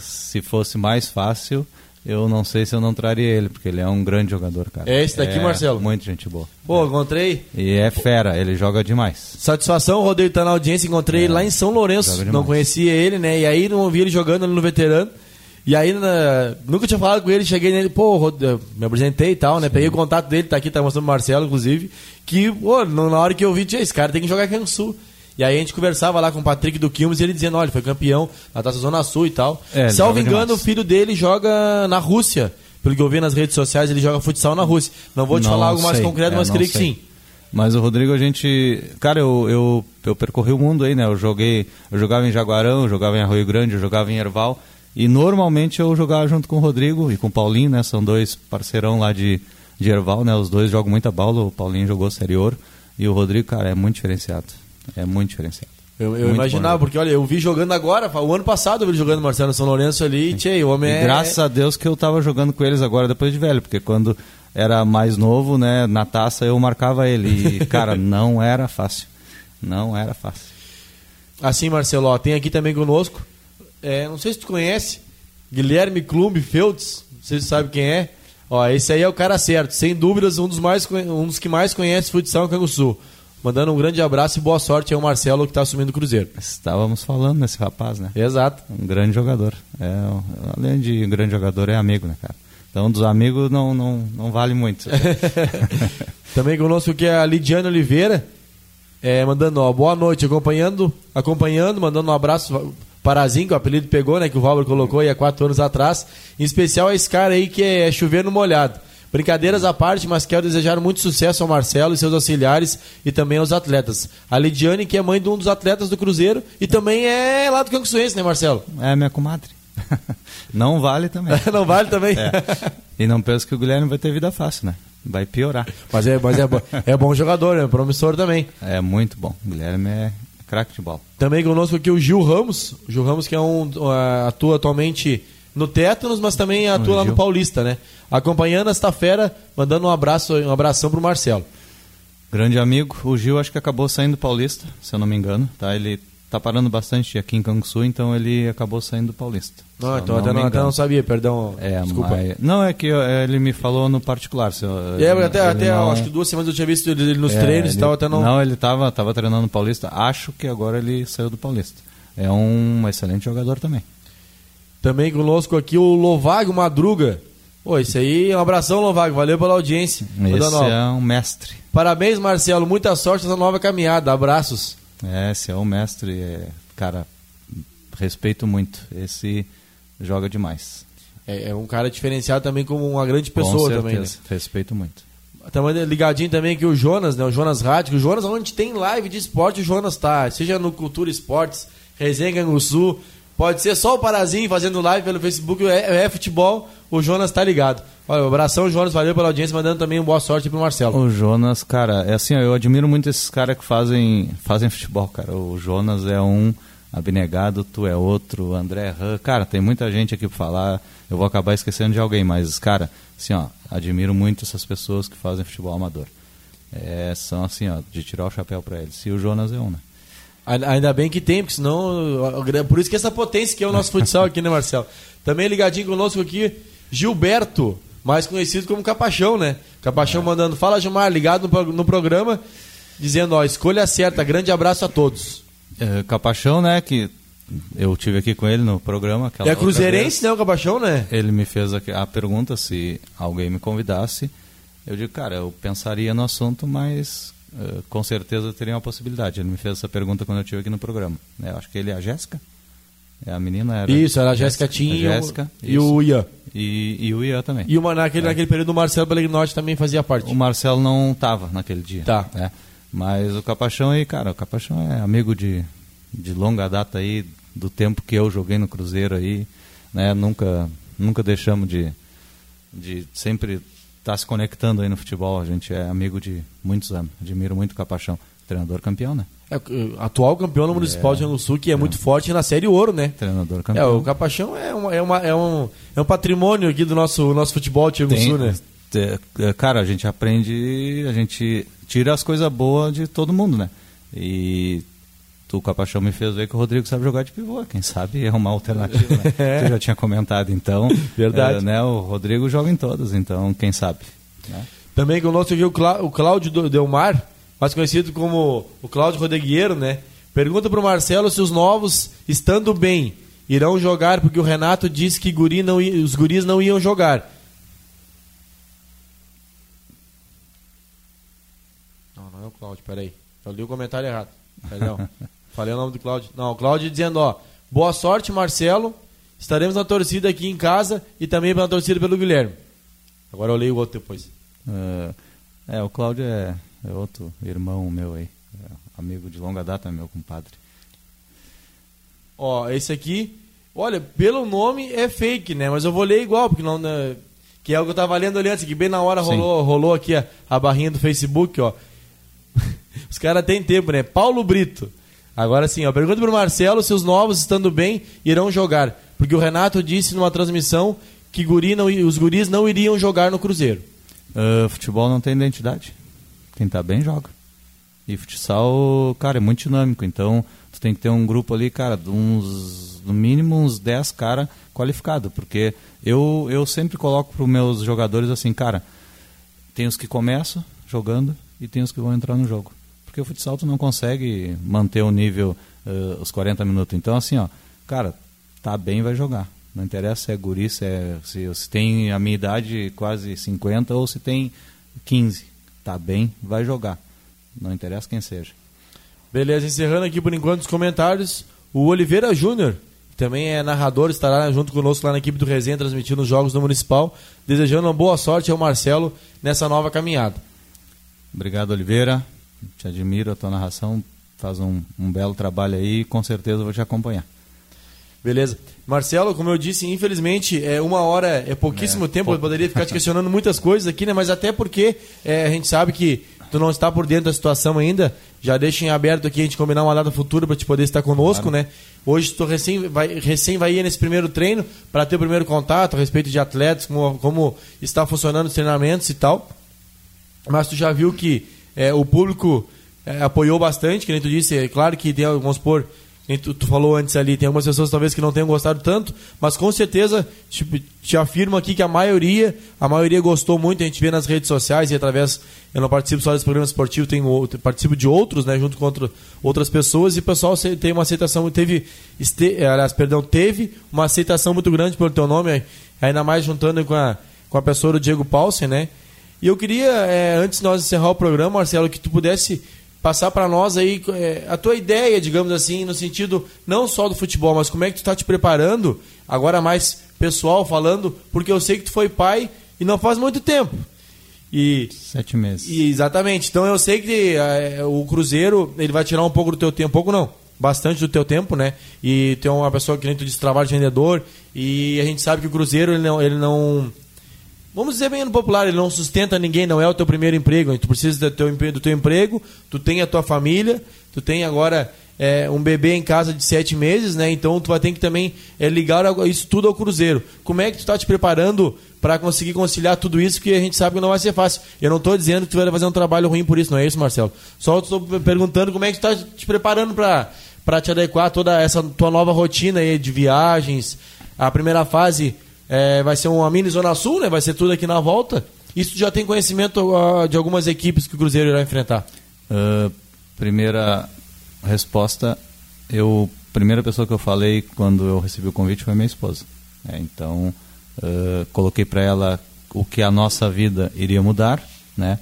se fosse mais fácil, eu não sei se eu não traria ele, porque ele é um grande jogador, cara. É esse daqui, é Marcelo? Muito gente boa. Pô, encontrei. E é fera, ele joga demais. Satisfação, o Rodeio tá na audiência, encontrei é, lá em São Lourenço. Não conhecia ele, né? E aí não vi ele jogando ali no veterano. E aí, na... nunca tinha falado com ele, cheguei nele, pô, me apresentei e tal, né? Sim. Peguei o contato dele, tá aqui, tá mostrando o Marcelo, inclusive. Que, pô, na hora que eu vi, esse cara tem que jogar aqui no Sul. E aí a gente conversava lá com o Patrick do Quilmes e ele dizendo, olha, ele foi campeão na Taça Zona Sul e tal. É, Salvo engano, demais. o filho dele joga na Rússia. Pelo que eu vi nas redes sociais, ele joga futsal na Rússia. Não vou te não falar algo mais concreto, é, mas creio sei. que sim. Mas o Rodrigo, a gente. Cara, eu, eu, eu percorri o mundo aí, né? Eu joguei. Eu jogava em Jaguarão, eu jogava em Arroio Grande, eu jogava em Erval. E normalmente eu jogava junto com o Rodrigo e com o Paulinho, né? São dois parceirão lá de, de Erval, né? Os dois jogam muita bola. O Paulinho jogou Série Ouro. E o Rodrigo, cara, é muito diferenciado. É muito diferenciado. Eu, eu imaginava, porque olha, eu vi jogando agora, o ano passado eu vi jogando Marcelo São Lourenço ali, e tchê, o homem e é... graças a Deus que eu tava jogando com eles agora depois de velho, porque quando era mais novo, né, na taça eu marcava ele. E, cara, não era fácil. Não era fácil. Assim, Marcelo, ó, tem aqui também conosco, é, não sei se tu conhece, Guilherme Klumb Feltz, não sei se tu sabe quem é. Ó, esse aí é o cara certo, sem dúvidas, um dos, mais, um dos que mais conhece futsal em Canguçu. Mandando um grande abraço e boa sorte ao Marcelo que está assumindo o Cruzeiro. Estávamos falando nesse rapaz, né? Exato. Um grande jogador. É, além de um grande jogador, é amigo, né, cara? Então, dos amigos não, não, não vale muito. Também conosco que é a Lidiane Oliveira, é, mandando ó, boa noite, acompanhando, acompanhando, mandando um abraço para Zinho, que o apelido pegou, né? Que o Valber colocou aí há quatro anos atrás. Em especial a esse cara aí que é chover no molhado. Brincadeiras à parte, mas quero desejar muito sucesso ao Marcelo e seus auxiliares e também aos atletas. A Lidiane, que é mãe de um dos atletas do Cruzeiro e também é lá do Canguçuense, né, Marcelo? É, minha comadre. não vale também. não vale também? É. E não penso que o Guilherme vai ter vida fácil, né? Vai piorar. Mas é, mas é, é bom jogador, é promissor também. É muito bom. O Guilherme é craque de bola. Também conosco aqui o Gil Ramos. O Gil Ramos que é um, atua atualmente no Tétanos, mas também atua lá no Paulista, né? Acompanhando esta fera, mandando um abraço, um abração pro Marcelo. Grande amigo, o Gil acho que acabou saindo do Paulista, se eu não me engano, tá? Ele tá parando bastante aqui em Canguçu, então ele acabou saindo do Paulista. Não, então não até, não, até não sabia, perdão. É, desculpa. Mas, não, é que ele me falou no particular. Se eu, é, até, até não, acho que duas semanas eu tinha visto ele nos é, treinos e tal, até não. Não, ele tava, tava treinando no Paulista. Acho que agora ele saiu do Paulista. É um excelente jogador também. Também conosco aqui o Lovago Madruga. Pô, isso aí, um abração, Lovago. Valeu pela audiência. Esse é um mestre. Parabéns, Marcelo. Muita sorte nessa nova caminhada. Abraços. É, esse é um mestre. É, cara, respeito muito. Esse joga demais. É, é, um cara diferenciado também como uma grande pessoa Com também. Né? Respeito muito. Estamos ligadinho também aqui o Jonas, né? O Jonas Rádio. O Jonas, onde tem live de esporte, o Jonas tá. Seja no Cultura Esportes, Resenha no Sul, Pode ser só o Parazinho fazendo live pelo Facebook, é, é futebol, o Jonas tá ligado. Olha, abração, Jonas, valeu pela audiência, mandando também uma boa sorte pro Marcelo. O Jonas, cara, é assim, eu admiro muito esses caras que fazem, fazem futebol, cara. O Jonas é um Abnegado, tu é outro, André Han. Cara, tem muita gente aqui para falar. Eu vou acabar esquecendo de alguém, mas, cara, assim, ó, admiro muito essas pessoas que fazem futebol amador. É, são assim, ó, de tirar o chapéu para eles. E o Jonas é um, né? Ainda bem que tem, porque senão. Por isso que essa potência que é o nosso futsal aqui, né, Marcelo? Também ligadinho conosco aqui, Gilberto, mais conhecido como Capachão, né? Capachão é. mandando, fala Gilmar, ligado no, no programa, dizendo, ó, escolha certa, grande abraço a todos. É, Capachão, né, que eu tive aqui com ele no programa. é cruzeirense, né, o Capachão, né? Ele me fez a, a pergunta se alguém me convidasse. Eu digo, cara, eu pensaria no assunto, mas uh, com certeza teria uma possibilidade. Ele me fez essa pergunta quando eu estive aqui no programa. Eu acho que ele é a Jéssica. É a menina era. Isso, era a Jéssica Tim Jéssica, e o Ian. E, e o Ian também. E uma, naquele, é. naquele período o Marcelo Pellegrinotti também fazia parte. O Marcelo não estava naquele dia. Tá. Né? Mas o Capachão aí, cara, o Capachão é amigo de, de longa data aí, do tempo que eu joguei no Cruzeiro aí, né? Nunca, nunca deixamos de, de sempre estar tá se conectando aí no futebol. A gente é amigo de muitos anos. Admiro muito o Capachão. Treinador campeão, né? É, atual campeão no Municipal é, de Rio Sul, que é, é, muito forte na Série Ouro, né? Treinador campeão. É, o Capachão é, uma, é, uma, é, um, é um patrimônio aqui do nosso, nosso futebol de Sul, né? É, cara, a gente aprende, a gente tira as coisas boas de todo mundo, né? E o Capachão me fez ver que o Rodrigo sabe jogar de pivô. Quem sabe é uma alternativa, né? é. eu já tinha comentado, então. Verdade. É, né, o Rodrigo joga em todas, então quem sabe. Né? Também aqui o, Clá o Cláudio Delmar, mais conhecido como o Cláudio Rodegueiro, né? Pergunta para o Marcelo se os novos, estando bem, irão jogar, porque o Renato disse que guri não, os guris não iam jogar. Não, não é o Cláudio, peraí. Eu li o comentário errado. Perdão. Falei o nome do Cláudio. Não, o Cláudio dizendo, ó, boa sorte, Marcelo. Estaremos na torcida aqui em casa e também na torcida pelo Guilherme. Agora eu leio o outro depois. Uh, é, o Cláudio é, é, outro irmão meu aí. É amigo de longa data, meu compadre. Ó, esse aqui, olha, pelo nome é fake, né? Mas eu vou ler igual, porque não. Né? Que é o que eu tava lendo ali antes, que bem na hora rolou, rolou aqui a, a barrinha do Facebook, ó. Os caras têm tempo, né? Paulo Brito. Agora sim, ó, pergunta pro Marcelo se os novos, estando bem, irão jogar. Porque o Renato disse numa transmissão que guri não, os guris não iriam jogar no Cruzeiro. Uh, futebol não tem identidade. Quem tá bem joga. E futsal, cara, é muito dinâmico. Então, tu tem que ter um grupo ali, cara, de uns, no mínimo uns 10 cara qualificado. Porque eu, eu sempre coloco para os meus jogadores assim, cara, tem os que começam jogando e tem os que vão entrar no jogo. Porque o futsal tu não consegue manter o nível uh, os 40 minutos. Então, assim, ó, cara, tá bem, vai jogar. Não interessa se é guri, se, é, se, se tem a minha idade quase 50 ou se tem 15. Tá bem, vai jogar. Não interessa quem seja. Beleza, encerrando aqui por enquanto os comentários. O Oliveira Júnior, que também é narrador, estará junto conosco lá na equipe do Resenha, transmitindo os jogos do Municipal. Desejando uma boa sorte ao Marcelo nessa nova caminhada. Obrigado, Oliveira te admiro a tua narração, faz um, um belo trabalho aí e com certeza vou te acompanhar. Beleza. Marcelo, como eu disse, infelizmente, é uma hora é pouquíssimo é, tempo. Eu poderia ficar te questionando muitas coisas aqui, né? Mas até porque é, a gente sabe que tu não está por dentro da situação ainda. Já deixa em aberto aqui a gente combinar uma data futura para te poder estar conosco, claro. né? Hoje tu recém vai, recém vai ir nesse primeiro treino para ter o primeiro contato a respeito de atletas, como, como está funcionando os treinamentos e tal. Mas tu já viu que é, o público é, apoiou bastante, que nem tu disse, é claro que tem, vamos supor, tu, tu, falou antes ali, tem algumas pessoas talvez que não tenham gostado tanto, mas com certeza te, te, afirmo aqui que a maioria, a maioria gostou muito, a gente vê nas redes sociais e através, eu não participo só desse programa esportivo, tenho, participo de outros, né, junto com outro, outras pessoas, e o pessoal tem uma aceitação, teve, este, aliás, perdão, teve uma aceitação muito grande pelo teu nome, ainda mais juntando com a, com a pessoa do Diego Paulsen, né, e eu queria, é, antes de nós encerrar o programa, Marcelo, que tu pudesse passar para nós aí é, a tua ideia, digamos assim, no sentido não só do futebol, mas como é que tu está te preparando, agora mais pessoal falando, porque eu sei que tu foi pai e não faz muito tempo. E, Sete meses. E, exatamente. Então eu sei que é, o Cruzeiro ele vai tirar um pouco do teu tempo, pouco não, bastante do teu tempo, né? E tem uma pessoa que nem tu disse, trabalho de vendedor, e a gente sabe que o Cruzeiro ele não, ele não Vamos dizer bem no popular, ele não sustenta ninguém, não é o teu primeiro emprego. Tu precisa do teu, do teu emprego, tu tem a tua família, tu tem agora é, um bebê em casa de sete meses, né? Então tu vai ter que também é, ligar isso tudo ao Cruzeiro. Como é que tu está te preparando para conseguir conciliar tudo isso que a gente sabe que não vai ser fácil? Eu não estou dizendo que tu vai fazer um trabalho ruim por isso, não é isso, Marcelo? Só estou perguntando como é que tu está te preparando para te adequar a toda essa tua nova rotina aí de viagens. A primeira fase é, vai ser uma mini Zona Sul, né? Vai ser tudo aqui na volta. Isso já tem conhecimento uh, de algumas equipes que o Cruzeiro irá enfrentar? Uh, primeira resposta, eu primeira pessoa que eu falei quando eu recebi o convite foi minha esposa. É, então uh, coloquei para ela o que a nossa vida iria mudar, né?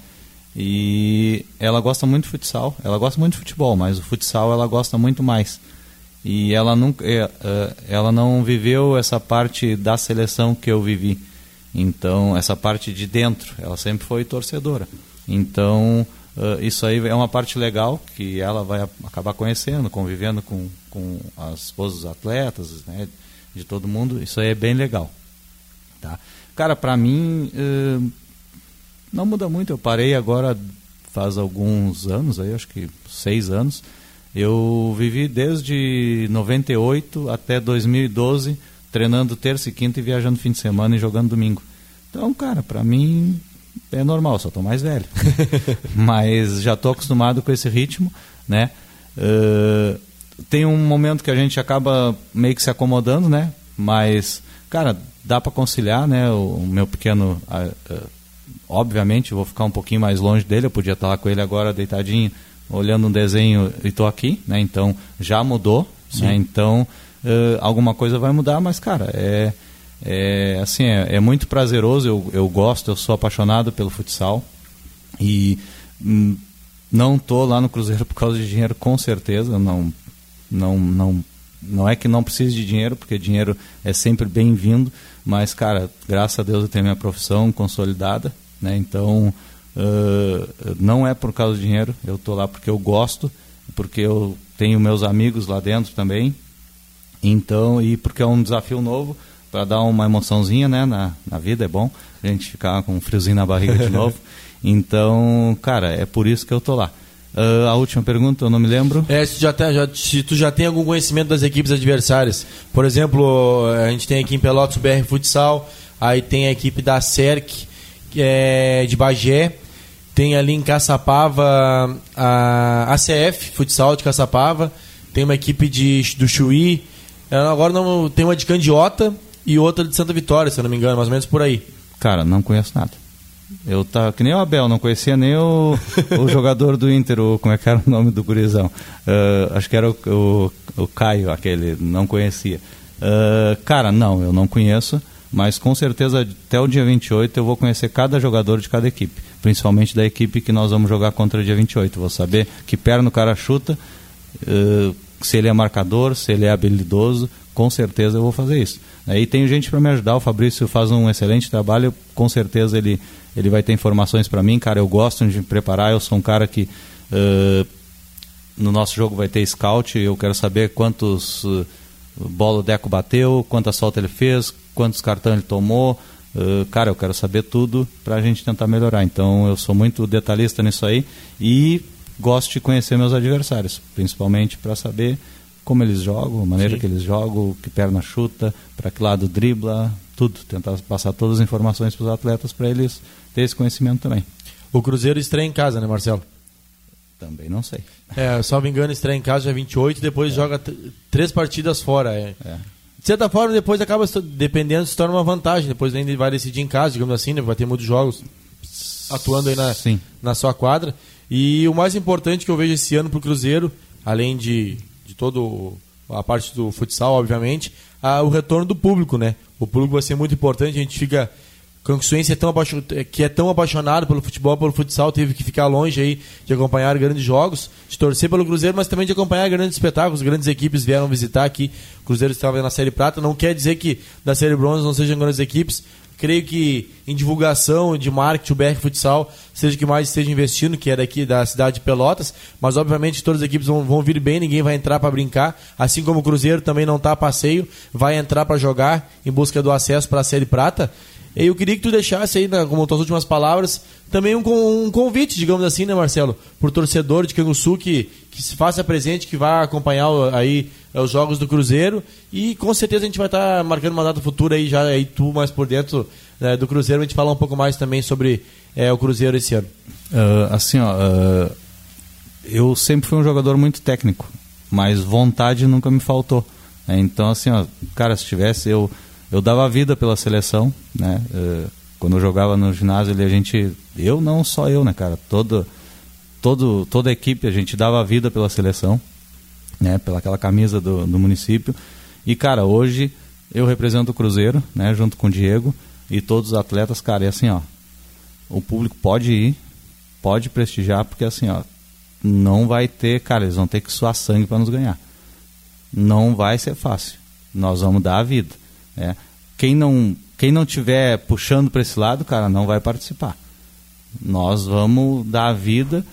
E ela gosta muito de futsal, ela gosta muito de futebol, mas o futsal ela gosta muito mais. E ela nunca, é, ela não viveu essa parte da seleção que eu vivi. Então, essa parte de dentro, ela sempre foi torcedora. Então, uh, isso aí é uma parte legal que ela vai acabar conhecendo, convivendo com, com as esposas dos atletas, né, de todo mundo. Isso aí é bem legal. Tá? Cara, para mim, não muda muito. Eu parei agora faz alguns anos, aí, acho que seis anos. Eu vivi desde 98 até 2012 treinando terça e quinta e viajando fim de semana e jogando domingo. Então, cara, para mim é normal, só tô mais velho. Mas já tô acostumado com esse ritmo, né? Uh, tem um momento que a gente acaba meio que se acomodando, né? Mas, cara, dá para conciliar, né? O, o meu pequeno, uh, uh, obviamente, vou ficar um pouquinho mais longe dele. Eu podia estar lá com ele agora deitadinho, olhando um desenho e tô aqui, né? Então já mudou, né? Então uh, alguma coisa vai mudar, mas cara, é, é assim, é, é, muito prazeroso, eu, eu gosto, eu sou apaixonado pelo futsal e hum, não tô lá no Cruzeiro por causa de dinheiro, com certeza, não, não, não, não é que não precise de dinheiro, porque dinheiro é sempre bem-vindo, mas cara, graças a Deus eu tenho minha profissão consolidada, né? Então uh, não é por causa de dinheiro, eu tô lá porque eu gosto, porque eu tenho meus amigos lá dentro também, então, e porque é um desafio novo, para dar uma emoçãozinha né, na, na vida, é bom a gente ficar com um friozinho na barriga de novo. Então, cara, é por isso que eu tô lá. Uh, a última pergunta, eu não me lembro. É, se, já tem, já, se tu já tem algum conhecimento das equipes adversárias. Por exemplo, a gente tem aqui em Pelotas o BR Futsal, aí tem a equipe da CERC é de Bagé, tem ali em Caçapava a ACF Futsal de Caçapava, tem uma equipe de, do Chuí, é, agora não, tem uma de Candiota e outra de Santa Vitória, se eu não me engano, mais ou menos por aí. Cara, não conheço nada. Eu tá que nem o Abel, não conhecia nem o, o jogador do Inter, o, como é que era o nome do gurizão? Uh, acho que era o, o, o, Caio, aquele, não conhecia. Uh, cara, não, eu não conheço, mas com certeza até o dia 28 eu vou conhecer cada jogador de cada equipe, principalmente da equipe que nós vamos jogar contra o dia 28. Vou saber que perna o cara chuta, uh, se ele é marcador, se ele é habilidoso, com certeza eu vou fazer isso. Aí tem gente para me ajudar, o Fabrício faz um excelente trabalho, com certeza ele, ele vai ter informações para mim, cara, eu gosto de me preparar, eu sou um cara que uh, no nosso jogo vai ter scout, eu quero saber quantos uh, bola o Deco bateu, quantas solta ele fez, quantos cartões ele tomou, uh, cara, eu quero saber tudo para a gente tentar melhorar. Então eu sou muito detalhista nisso aí e gosto de conhecer meus adversários, principalmente para saber como eles jogam, a maneira Sim. que eles jogam, que perna chuta, para que lado dribla, tudo. Tentar passar todas as informações para os atletas para eles ter esse conhecimento também. O Cruzeiro estreia em casa, né, Marcelo? Também não sei. É, só me engano, estreia em casa dia 28 e depois é. joga três partidas fora. É. é. De certa forma, depois acaba, dependendo, se torna uma vantagem. Depois ainda vai decidir em casa, digamos assim, né? vai ter muitos jogos atuando aí na, na sua quadra. E o mais importante que eu vejo esse ano para o Cruzeiro, além de, de todo a parte do futsal, obviamente, a, o retorno do público, né? O público vai ser muito importante, a gente fica com é tão que é tão apaixonado pelo futebol, pelo futsal, teve que ficar longe aí de acompanhar grandes jogos, de torcer pelo Cruzeiro, mas também de acompanhar grandes espetáculos, grandes equipes vieram visitar aqui. O Cruzeiro estava na Série Prata, não quer dizer que da Série Bronze não sejam grandes equipes, creio que em divulgação, de marketing, o BR Futsal seja o que mais esteja investindo, que é daqui da cidade de Pelotas, mas obviamente todas as equipes vão, vão vir bem, ninguém vai entrar para brincar, assim como o Cruzeiro também não está a passeio, vai entrar para jogar em busca do acesso para a Série Prata. Eu queria que tu deixasse aí, né, como tuas últimas palavras, também um, um, convite, digamos assim, né, Marcelo, por torcedor de Canguçu que, que se faça presente, que vá acompanhar aí é, os jogos do Cruzeiro e com certeza a gente vai estar tá marcando uma data futura aí já aí tu mais por dentro né, do Cruzeiro a gente falar um pouco mais também sobre é, o Cruzeiro esse ano. Uh, assim, ó, uh, eu sempre fui um jogador muito técnico, mas vontade nunca me faltou. Né? Então, assim, ó, cara, se tivesse eu eu dava vida pela seleção, né? Uh, quando eu jogava no ginásio ali, a gente, eu não só eu, né, cara, todo, todo, toda a equipe, a gente dava vida pela seleção, né, pela aquela camisa do, do município. E, cara, hoje eu represento o Cruzeiro, né, junto com o Diego e todos os atletas, cara, e assim, ó, o público pode ir, pode prestigiar, porque assim, ó, não vai ter, cara, eles vão ter que suar sangue para nos ganhar. Não vai ser fácil. Nós vamos dar a vida. Né? Quem não quem não tiver puxando para esse lado, cara, não vai participar. Nós vamos dar a vida,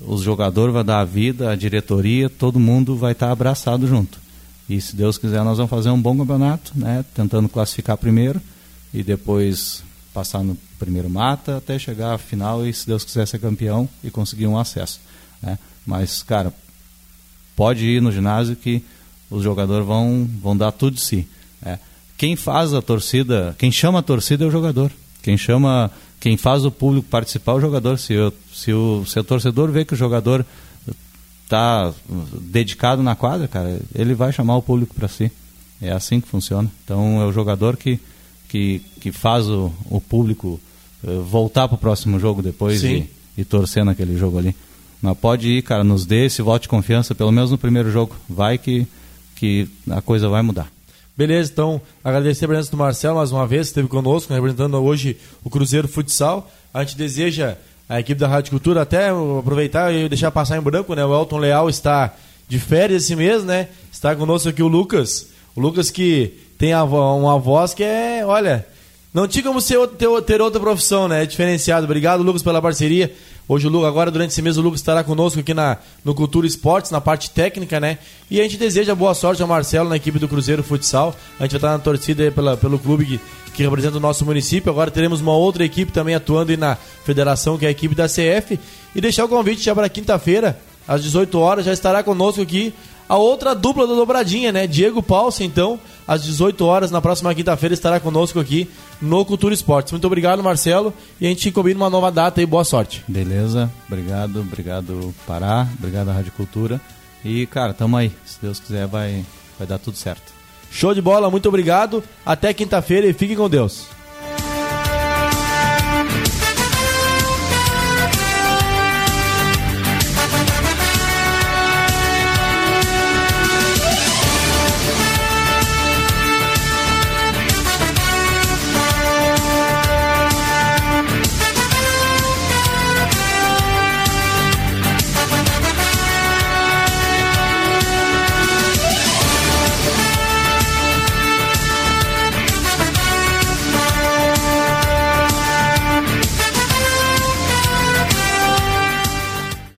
os jogadores vão dar a vida, a diretoria, todo mundo vai estar tá abraçado junto. E se Deus quiser, nós vamos fazer um bom campeonato, né? Tentando classificar primeiro e depois passar no primeiro mata até chegar à final e, se Deus quiser, ser campeão e conseguir um acesso. Né? Mas, cara, pode ir no ginásio que os jogadores vão, vão dar tudo de si. Né? Quem faz a torcida, quem chama a torcida é o jogador. Quem chama, quem faz o público participar é o jogador. Se, eu, se, o, se o torcedor vê que o jogador está dedicado na quadra, cara, ele vai chamar o público para si. É assim que funciona. Então é o jogador que, que, que faz o, o público uh, voltar para o próximo jogo depois e, e, torcer naquele jogo ali. Mas pode ir, cara, nos dê esse voto de confiança, pelo menos no primeiro jogo. Vai que, que a coisa vai mudar. Beleza, então agradecer a presença do Marcelo mais uma vez, esteve conosco, representando hoje o Cruzeiro Futsal. A gente deseja a equipe da Rádio Cultura até aproveitar e deixar passar em branco, né? O Elton Leal está de férias esse mês, né? Está conosco aqui o Lucas. O Lucas que tem uma voz que é, olha, não tinha como ser, ter outra profissão, né? É diferenciado. Obrigado, Lucas, pela parceria. Hoje o Lucas, agora durante esse mês, o Lucas estará conosco aqui na, no Cultura Esportes, na parte técnica, né? E a gente deseja boa sorte ao Marcelo na equipe do Cruzeiro Futsal. A gente vai estar na torcida pela, pelo clube que, que representa o nosso município. Agora teremos uma outra equipe também atuando na federação, que é a equipe da CF. E deixar o convite já para quinta-feira, às 18 horas, já estará conosco aqui a outra dupla da dobradinha, né? Diego Paulsen, então, às 18 horas, na próxima quinta-feira, estará conosco aqui no Cultura Esportes. Muito obrigado, Marcelo, e a gente combina uma nova data e boa sorte. Beleza, obrigado, obrigado Pará, obrigado à Rádio Cultura. E, cara, tamo aí. Se Deus quiser, vai, vai dar tudo certo. Show de bola, muito obrigado. Até quinta-feira e fiquem com Deus.